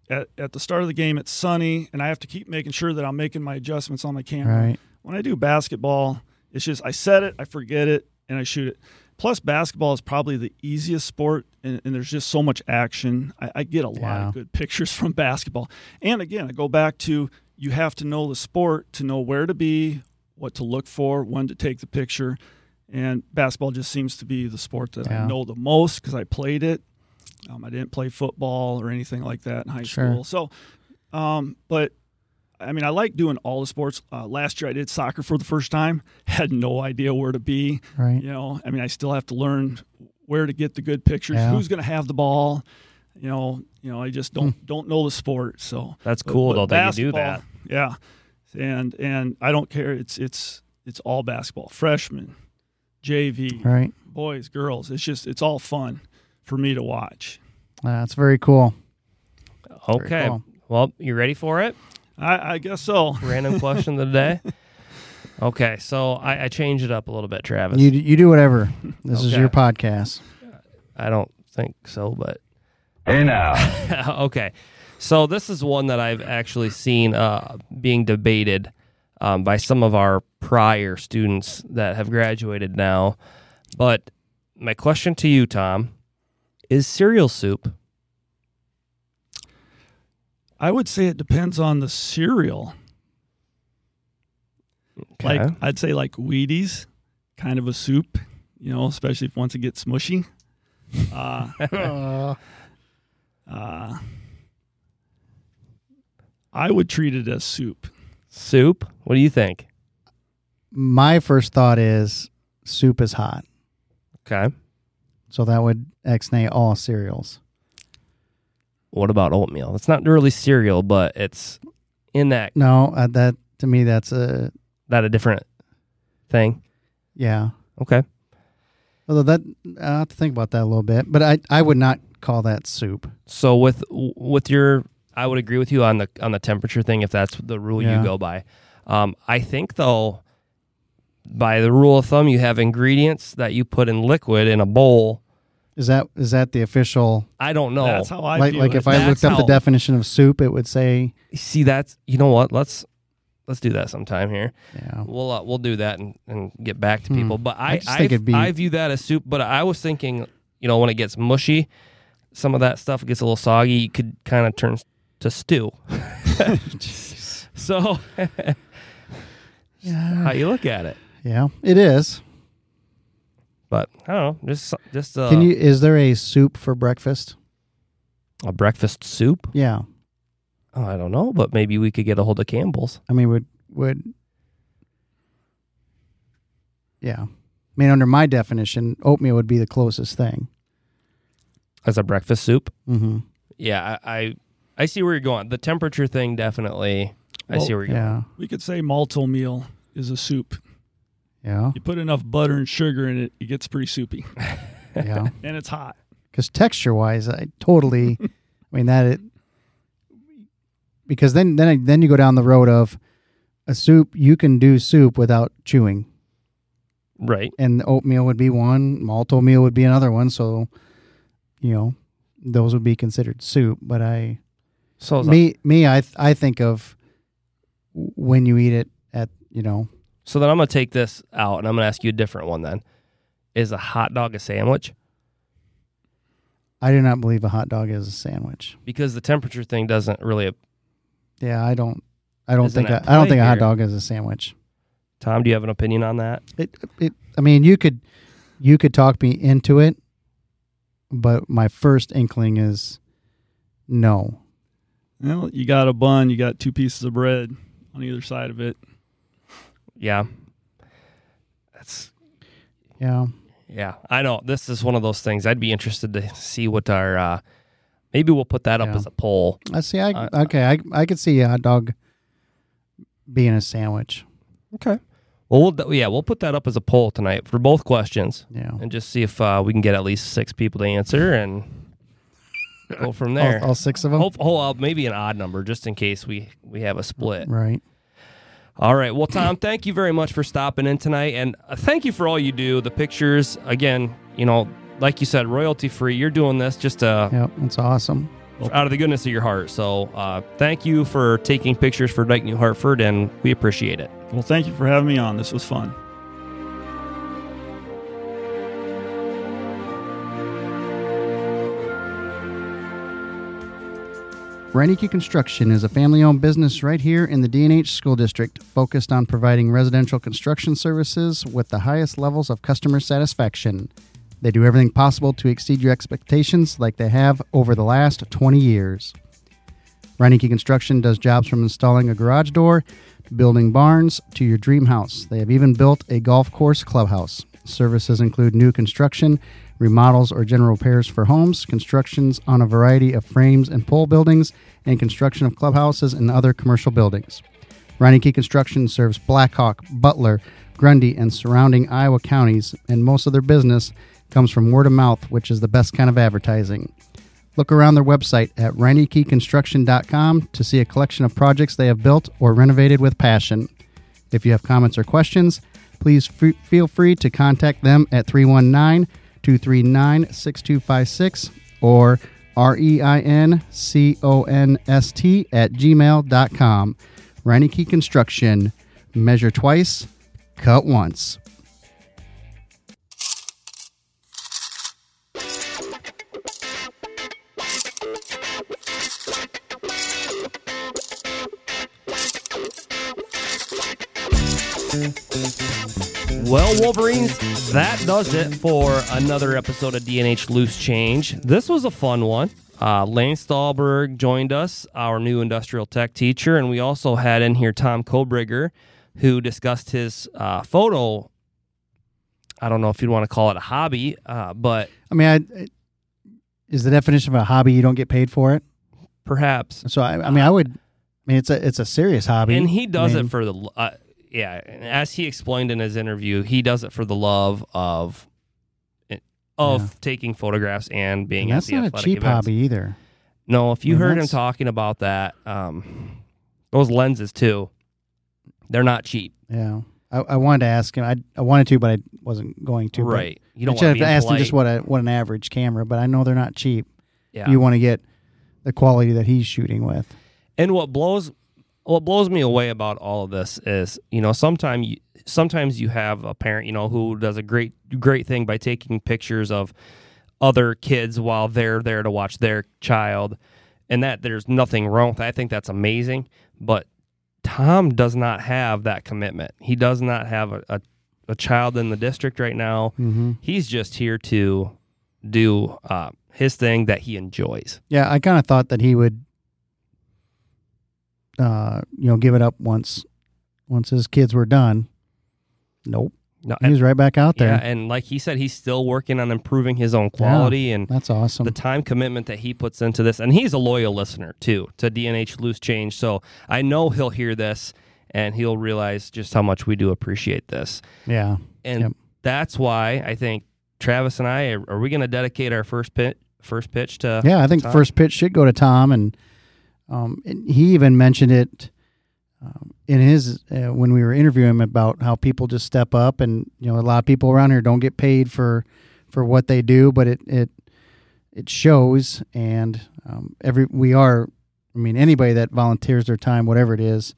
Speaker 5: at, at the start of the game it's sunny and I have to keep making sure that I'm making my adjustments on my camera.
Speaker 1: Right.
Speaker 5: When I do basketball, it's just I set it, I forget it, and I shoot it. Plus, basketball is probably the easiest sport, and, and there's just so much action. I, I get a lot
Speaker 1: Yeah.
Speaker 5: of good pictures from basketball. And again, I go back to you have to know the sport to know where to be, what to look for, when to take the picture. And basketball just seems to be the sport that
Speaker 1: Yeah.
Speaker 5: I know the most because I played it. Um, I didn't play football or anything like that in high
Speaker 1: Sure.
Speaker 5: school. So, um, but I mean, I like doing all the sports. Uh, last year, I did soccer for the first time. Had no idea where to be.
Speaker 1: Right.
Speaker 5: You know, I mean, I still have to learn where to get the good pictures.
Speaker 1: Yeah.
Speaker 5: Who's going to have the ball? You know, you know, I just hmm. don't don't know the sport. So
Speaker 2: That's cool
Speaker 5: but
Speaker 2: though that you do that.
Speaker 5: Yeah, and and I don't care. It's it's it's all basketball. Freshmen, JV,
Speaker 1: Right.
Speaker 5: boys, girls. It's just it's all fun for me to watch.
Speaker 1: That's very cool.
Speaker 2: Okay.
Speaker 1: cool.
Speaker 2: Well, you ready for it?
Speaker 5: I, I guess so.
Speaker 2: Random question of the day. Okay, so I, I changed it up a little bit, Travis.
Speaker 1: You you do whatever. This is your podcast.
Speaker 2: I don't think so, but
Speaker 6: Hey now.
Speaker 2: okay. So this is one that I've actually seen uh, being debated um, by some of our prior students that have graduated now. But my question to you, Tom, is cereal soup?
Speaker 5: I would say it depends on the cereal. Like I'd say like Wheaties, kind of a soup, you know, especially if once it gets mushy. Uh,
Speaker 1: Uh,
Speaker 5: I would treat it as soup.
Speaker 2: soup. What do you think?
Speaker 1: my first thought is soup is hot,
Speaker 2: Okay.
Speaker 1: so that would ex-nay all cereals.
Speaker 2: What about oatmeal? It's not really cereal, but it's in that
Speaker 1: No, uh, that to me that's a
Speaker 2: that a different thing.
Speaker 1: yeah.
Speaker 2: Okay.
Speaker 1: Although that I have to think about that a little bit, but I I would not call that soup.
Speaker 2: So with with your, I would agree with you on the on the temperature thing if that's the rule
Speaker 1: Yeah.
Speaker 2: you go by. Um, I think though, by the rule of thumb, you have ingredients that you put in liquid in a bowl.
Speaker 1: Is that is that the official?
Speaker 2: I don't know.
Speaker 5: That's how I
Speaker 1: like
Speaker 5: view
Speaker 1: like
Speaker 5: it.
Speaker 1: if I looked up
Speaker 2: how-
Speaker 1: the definition of soup, it would say
Speaker 2: See, that's you know what? Let's let's do that sometime here.
Speaker 1: yeah.
Speaker 2: We'll uh, we'll do that and, and get back to
Speaker 1: Hmm.
Speaker 2: people. But I
Speaker 1: I think
Speaker 2: I,
Speaker 1: it'd be-
Speaker 2: I view that as soup. But I was thinking, you know, when it gets mushy, some of that stuff gets a little soggy. you could kind of turn to stew. so
Speaker 1: Yeah,
Speaker 2: how you look at it?
Speaker 1: yeah, it is.
Speaker 2: But I don't know, just just uh,
Speaker 1: Can you? Is there a soup for breakfast?
Speaker 2: a breakfast soup?
Speaker 1: Yeah,
Speaker 2: Oh, I don't know, but maybe we could get a hold of Campbell's.
Speaker 1: I mean, would would yeah. I mean, under my definition, oatmeal would be the closest thing.
Speaker 2: As a breakfast soup.
Speaker 1: Mm-hmm.
Speaker 2: Yeah, I, I I see where you're going. The temperature thing definitely. I
Speaker 5: Well,
Speaker 2: see where you're going.
Speaker 1: Yeah,
Speaker 5: we could say malto meal is a soup.
Speaker 1: yeah,
Speaker 5: You put enough butter and sugar in it, it gets pretty soupy,
Speaker 1: yeah.
Speaker 5: and it's hot.
Speaker 1: Because texture wise, I totally. I mean that it. Because then, then, I, then you go down the road of a soup. You can do soup without chewing,
Speaker 2: Right.
Speaker 1: and oatmeal would be one. Malto meal would be another one. So, you know, those would be considered soup. But I,
Speaker 2: So
Speaker 1: me, me, I, th- I think of when you eat it at, you know,
Speaker 2: so then I'm gonna take this out and I'm gonna ask you a different one. Then is a hot dog a sandwich?
Speaker 1: I do not believe a hot dog is a sandwich.
Speaker 2: Because the temperature thing doesn't really.
Speaker 1: Yeah, I don't. I don't think. A, I don't think a hot dog is a sandwich.
Speaker 2: Tom, do you have an opinion on that?
Speaker 1: It, it. I mean, you could, you could talk me into it, but my first inkling is no.
Speaker 5: Well, you got a bun, you got two pieces of bread on either side of it.
Speaker 2: Yeah. That's
Speaker 1: Yeah,
Speaker 2: yeah. I know this is one of those things. I'd be interested to see what our. uh Maybe we'll put that up
Speaker 1: Yeah.
Speaker 2: as a poll.
Speaker 1: I see. I
Speaker 2: Uh,
Speaker 1: okay. I I could see a hot dog being a sandwich.
Speaker 2: Okay. Well, we'll yeah, we'll put that up as a poll tonight for both questions,
Speaker 1: Yeah.
Speaker 2: and just see if uh, we can get at least six people to answer, and go from there.
Speaker 1: All, all six of them.
Speaker 2: Hope, oh, uh, maybe an odd number just in case we we have a split.
Speaker 1: Right.
Speaker 2: All right. Well, Tom, thank you very much for stopping in tonight, and uh, thank you for all you do. The pictures, again, you know, like you said, royalty free. You're doing this just uh,
Speaker 1: Yep. That's awesome.
Speaker 2: Out of the goodness of your heart. So, uh, thank you for taking pictures for Dike New Hartford, and we appreciate it.
Speaker 5: Well, thank you for having me on. This was fun.
Speaker 1: Reineke Construction is a family owned business right here in the DNH School District focused on providing residential construction services with the highest levels of customer satisfaction. They do everything possible to exceed your expectations like they have over the last 20 years. Reineke Construction does jobs from installing a garage door to building barns to your dream house. They have even built a golf course clubhouse. Services include new construction, remodels, or general repairs for homes, constructions on a variety of frames and pole buildings, and construction of clubhouses and other commercial buildings. Reineke Construction serves Blackhawk, Butler, Grundy, and surrounding Iowa counties, and most of their business comes from word of mouth, which is the best kind of advertising. Look around their website at ReinekeConstruction.com to see a collection of projects they have built or renovated with passion. If you have comments or questions, please f- feel free to contact them at 319 239 6256 or R E I N C O N S T at gmail.com. Reineke Construction. Measure twice, cut once.
Speaker 2: Well, Wolverines, that does it for another episode of DNH Loose Change. This was a fun one. Uh, Lane Stahlberg joined us, our new industrial tech teacher, and we also had in here Tom Kobrigger, who discussed his uh, photo. I don't know if you'd want to call it a hobby, uh, but
Speaker 1: I mean, I, is the definition of a hobby you don't get paid for it?
Speaker 2: perhaps.
Speaker 1: So I, I mean, I would. I mean, it's a it's a serious hobby,
Speaker 2: And he does
Speaker 1: I mean,
Speaker 2: it for the uh, yeah. As he explained in his interview, he does it for the love of of
Speaker 1: Yeah.
Speaker 2: taking photographs and being
Speaker 1: and
Speaker 2: at
Speaker 1: that's
Speaker 2: the
Speaker 1: not a cheap
Speaker 2: events.
Speaker 1: hobby either.
Speaker 2: No, if you
Speaker 1: And
Speaker 2: heard him talking about that, um, those lenses too, they're not cheap.
Speaker 1: Yeah, I, I wanted to ask him. I I wanted to, but I wasn't going to.
Speaker 2: right. You
Speaker 1: I
Speaker 2: don't
Speaker 1: should
Speaker 2: want
Speaker 1: have
Speaker 2: to
Speaker 1: asked him just what a what an average camera, but I know they're not cheap.
Speaker 2: Yeah.
Speaker 1: You want to get the quality that he's shooting with.
Speaker 2: And what blows what blows me away about all of this is, you know, sometimes you, sometimes you have a parent, you know, who does a great great thing by taking pictures of other kids while they're there to watch their child, and that there's nothing wrong with that. I think that's amazing, but Tom does not have that commitment. He does not have a, a, a child in the district right now.
Speaker 1: Mm-hmm.
Speaker 2: He's just here to do uh, his thing that he enjoys.
Speaker 1: Yeah, I kind of thought that he would, uh, you know, give it up once once his kids were done. Nope,
Speaker 2: No,
Speaker 1: he was right back out there.
Speaker 2: Yeah, and like he said, he's still working on improving his own quality and
Speaker 1: That's awesome.
Speaker 2: the time commitment that he puts into this. And he's a loyal listener too to DNH Loose Change. So I know he'll hear this and he'll realize just how much we do appreciate this.
Speaker 1: yeah,
Speaker 2: And
Speaker 1: Yep.
Speaker 2: that's why I think Travis and I are, are we going to dedicate our first pitch first pitch to
Speaker 1: yeah. I think first pitch should go to Tom, and um, and he even mentioned it um, in his uh, when we were interviewing him about how people just step up, and you know, a lot of people around here don't get paid for for what they do, but it it it shows, and um, every we are. I mean, anybody that volunteers their time, whatever it is,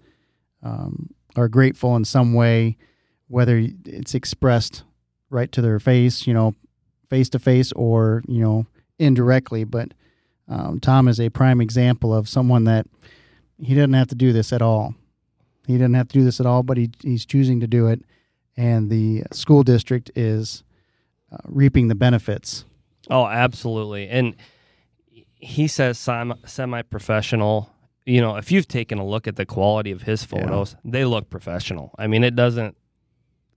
Speaker 1: um, are grateful in some way, whether it's expressed right to their face, you know, face to face, or you know, indirectly. But um, Tom is a prime example of someone that he doesn't have to do this at all. He doesn't have to do this at all, but he, he's choosing to do it, and the school district is uh, reaping the benefits.
Speaker 2: Oh, absolutely. And he says semi professional. You know, if you've taken a look at the quality of his
Speaker 1: Yeah.
Speaker 2: photos, they look professional. I mean, it doesn't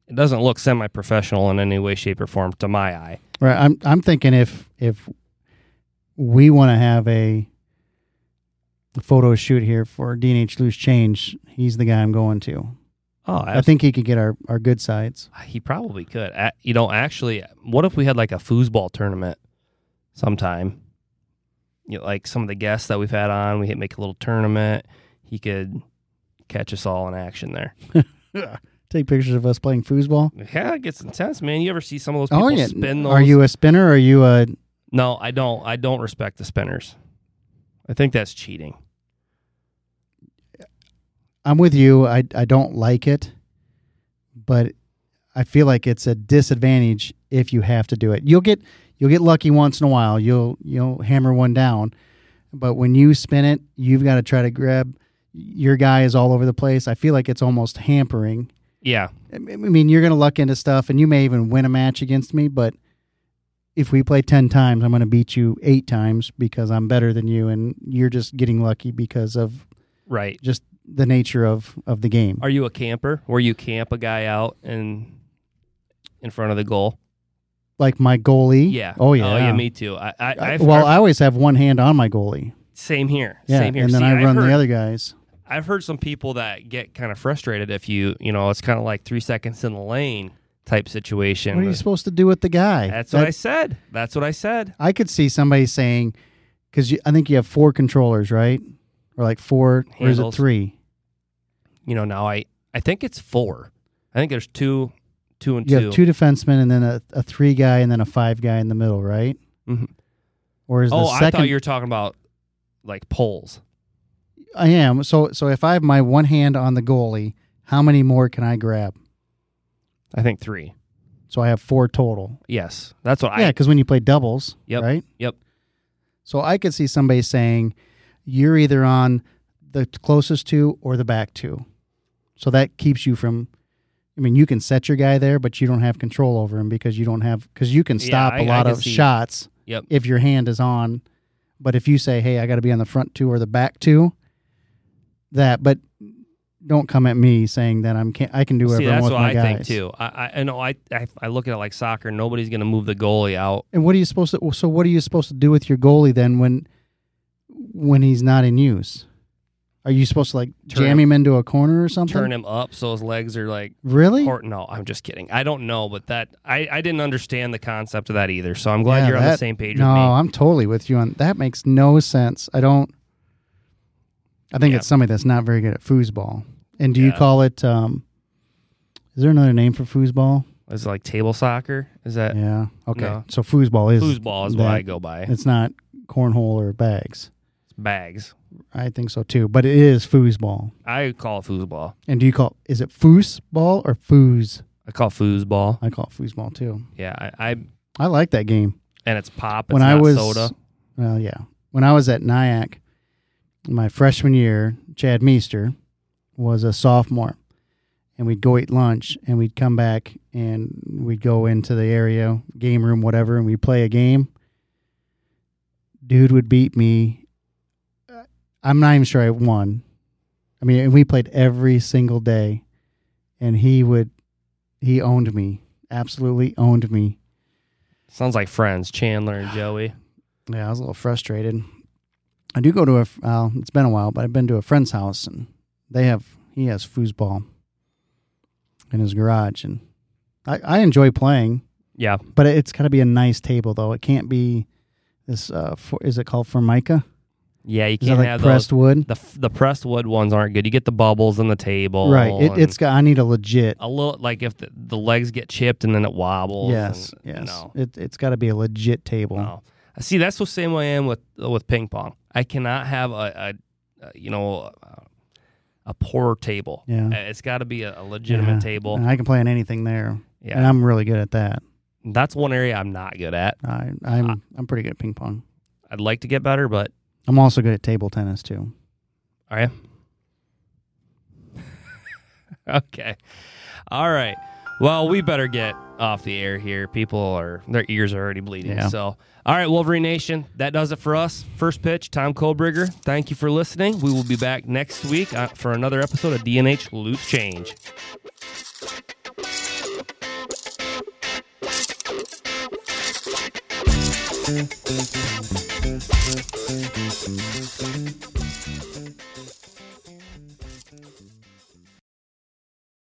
Speaker 2: it doesn't look semi professional in any way, shape, or form to my eye.
Speaker 1: Right. I'm I'm thinking if if we want to have a photo shoot here for DNH Loose Change, he's the guy I'm going to.
Speaker 2: Oh,
Speaker 1: I think he could get our, our good sides.
Speaker 2: Uh, he probably could. You know, actually, what if we had like a foosball tournament sometime? You know, like some of the guests that we've had on, we hit make a little tournament. He could catch us all in action there.
Speaker 1: Take pictures of us playing foosball.
Speaker 2: Yeah, it gets intense, man. You ever see some of those oh, people
Speaker 1: Oh yeah.
Speaker 2: spin those?
Speaker 1: Are you a spinner or are you a
Speaker 2: No, I don't. I don't respect the spinners. I think that's cheating.
Speaker 1: I'm with you. I I don't like it, but I feel like it's a disadvantage if you have to do it. You'll get you'll get lucky once in a while. You'll you'll hammer one down, but when you spin it, you've got to try to grab. Your guy is all over the place. I feel like it's almost hampering.
Speaker 2: Yeah,
Speaker 1: I mean, you're going to luck into stuff, and you may even win a match against me. But if we play ten times, I'm going to beat you eight times because I'm better than you, and you're just getting lucky because of
Speaker 2: right.
Speaker 1: just the nature of of the game.
Speaker 2: Are you a camper? Where you camp a guy out and in front of the goal?
Speaker 1: like my goalie.
Speaker 2: Yeah.
Speaker 1: Oh yeah.
Speaker 2: Oh yeah. Me too. I. I,
Speaker 1: I-
Speaker 2: I've,
Speaker 1: well,
Speaker 2: I've-
Speaker 1: I always have one hand on my goalie.
Speaker 2: same here.
Speaker 1: Yeah,
Speaker 2: Same here.
Speaker 1: and then
Speaker 2: See,
Speaker 1: I run
Speaker 2: heard,
Speaker 1: the other guys.
Speaker 2: I've heard some people that get kind of frustrated if you, you know, it's kind of like three seconds in the lane type situation.
Speaker 1: What are you supposed to do with the guy?
Speaker 2: That's
Speaker 1: That-
Speaker 2: what I said. That's what I said.
Speaker 1: I could see somebody saying, because I think you have four controllers, right? Or like four, or is it three?
Speaker 2: You know, now I, I think it's four. I think there's two, two and
Speaker 1: You
Speaker 2: two.
Speaker 1: have two defensemen and then a, a three guy and then a five guy in the middle, right?
Speaker 2: Mhm.
Speaker 1: Or is the
Speaker 2: Oh, I
Speaker 1: second?
Speaker 2: thought you were talking about like poles.
Speaker 1: I am. So so if I have my one hand on the goalie, how many more can I grab?
Speaker 2: I think three.
Speaker 1: So I have four total.
Speaker 2: Yes, that's what I.
Speaker 1: yeah, because when you play doubles,
Speaker 2: Yep,
Speaker 1: right?
Speaker 2: yep.
Speaker 1: So I could see somebody saying, you're either on the closest two or the back two. So that keeps you from. I mean, you can set your guy there, but you don't have control over him because you don't have because you can
Speaker 2: Yeah,
Speaker 1: stop
Speaker 2: I-
Speaker 1: a lot of
Speaker 2: see-
Speaker 1: shots
Speaker 2: Yep.
Speaker 1: if your hand is on. But if you say, "Hey, I got to be on the front two or the back two, that but don't come at me saying that I'm can I can do
Speaker 2: See,
Speaker 1: everyone
Speaker 2: that's
Speaker 1: with
Speaker 2: what I
Speaker 1: guys.
Speaker 2: think too. I, I, I know. I, I, I look at it like soccer. Nobody's going to move the goalie out.
Speaker 1: And what are you supposed to? So what are you supposed to do with your goalie then when when he's not in use? Are you supposed to like
Speaker 2: Turn
Speaker 1: jam
Speaker 2: him-
Speaker 1: him into a corner or something?
Speaker 2: Turn him up so his legs are like.
Speaker 1: Really?
Speaker 2: Or, no, I'm just kidding. I don't know, but that I, I didn't understand the concept of that either. So I'm glad
Speaker 1: Yeah,
Speaker 2: you're on the same page
Speaker 1: no,
Speaker 2: with me.
Speaker 1: I'm totally with you on that. Makes no sense. I don't. I think
Speaker 2: Yeah.
Speaker 1: it's somebody that's not very good at foosball. And do you call it? um Is there another name for foosball?
Speaker 2: Is it like table soccer? Is that
Speaker 1: Yeah. Okay.
Speaker 2: No.
Speaker 1: So foosball is
Speaker 2: foosball? Is what I go by.
Speaker 1: It's not cornhole or bags.
Speaker 2: It's bags.
Speaker 1: I think so too. But it is foosball.
Speaker 2: I call it foosball.
Speaker 1: And do you call is it foosball or foos?
Speaker 2: I call it foosball.
Speaker 1: I call it foosball too.
Speaker 2: Yeah, I, I
Speaker 1: I like that game.
Speaker 2: and it's pop. It's
Speaker 1: when I was
Speaker 2: soda.
Speaker 1: well, yeah. When I was at Nyack, my freshman year, Chad Meester was a sophomore, and we'd go eat lunch, and we'd come back, and we'd go into the area game room, whatever, and we'd play a game. Dude would beat me. Uh, I'm not even sure I won. I mean, and we played every single day, and he would, he owned me, absolutely owned me.
Speaker 2: Sounds like friends, Chandler and Joey.
Speaker 1: Yeah, I was a little frustrated. I do go to a. Well, it's been a while, but I've been to a friend's house, and they have. He has foosball in his garage, and I, I enjoy playing.
Speaker 2: Yeah,
Speaker 1: But it's got to be a nice table, though. It can't be this. Uh, for, is it called Formica?
Speaker 2: yeah. You can't
Speaker 1: like
Speaker 2: have
Speaker 1: pressed
Speaker 2: those.
Speaker 1: wood?
Speaker 2: The the pressed wood ones aren't good. You get the bubbles in the table.
Speaker 1: right. It, it's got. I need a legit.
Speaker 2: a little like if the, the legs get chipped and then it wobbles.
Speaker 1: Yes.
Speaker 2: and-
Speaker 1: Yes.
Speaker 2: No.
Speaker 1: It, it's got to be a legit table.
Speaker 2: No. See, that's the same way I am with with ping pong. I cannot have a, a, a you know a, a poor table.
Speaker 1: Yeah.
Speaker 2: It's got to be a, legitimate
Speaker 1: Yeah.
Speaker 2: table.
Speaker 1: And I can play on anything there,
Speaker 2: Yeah, and
Speaker 1: I'm really good at that.
Speaker 2: that's one area I'm not good at.
Speaker 1: I, I'm I'm pretty good at ping pong.
Speaker 2: I'd like to get better, but
Speaker 1: I'm also good at table tennis too.
Speaker 2: are you? okay, all right. Well, we better get off the air here. People are their ears are already bleeding.
Speaker 1: Yeah.
Speaker 2: So, all right, Wolverine Nation, that does it for us. First pitch, Tom Kohlbrigger. Thank you for listening. We will be back next week uh, for another episode of DNH Loose Change.
Speaker 1: Thank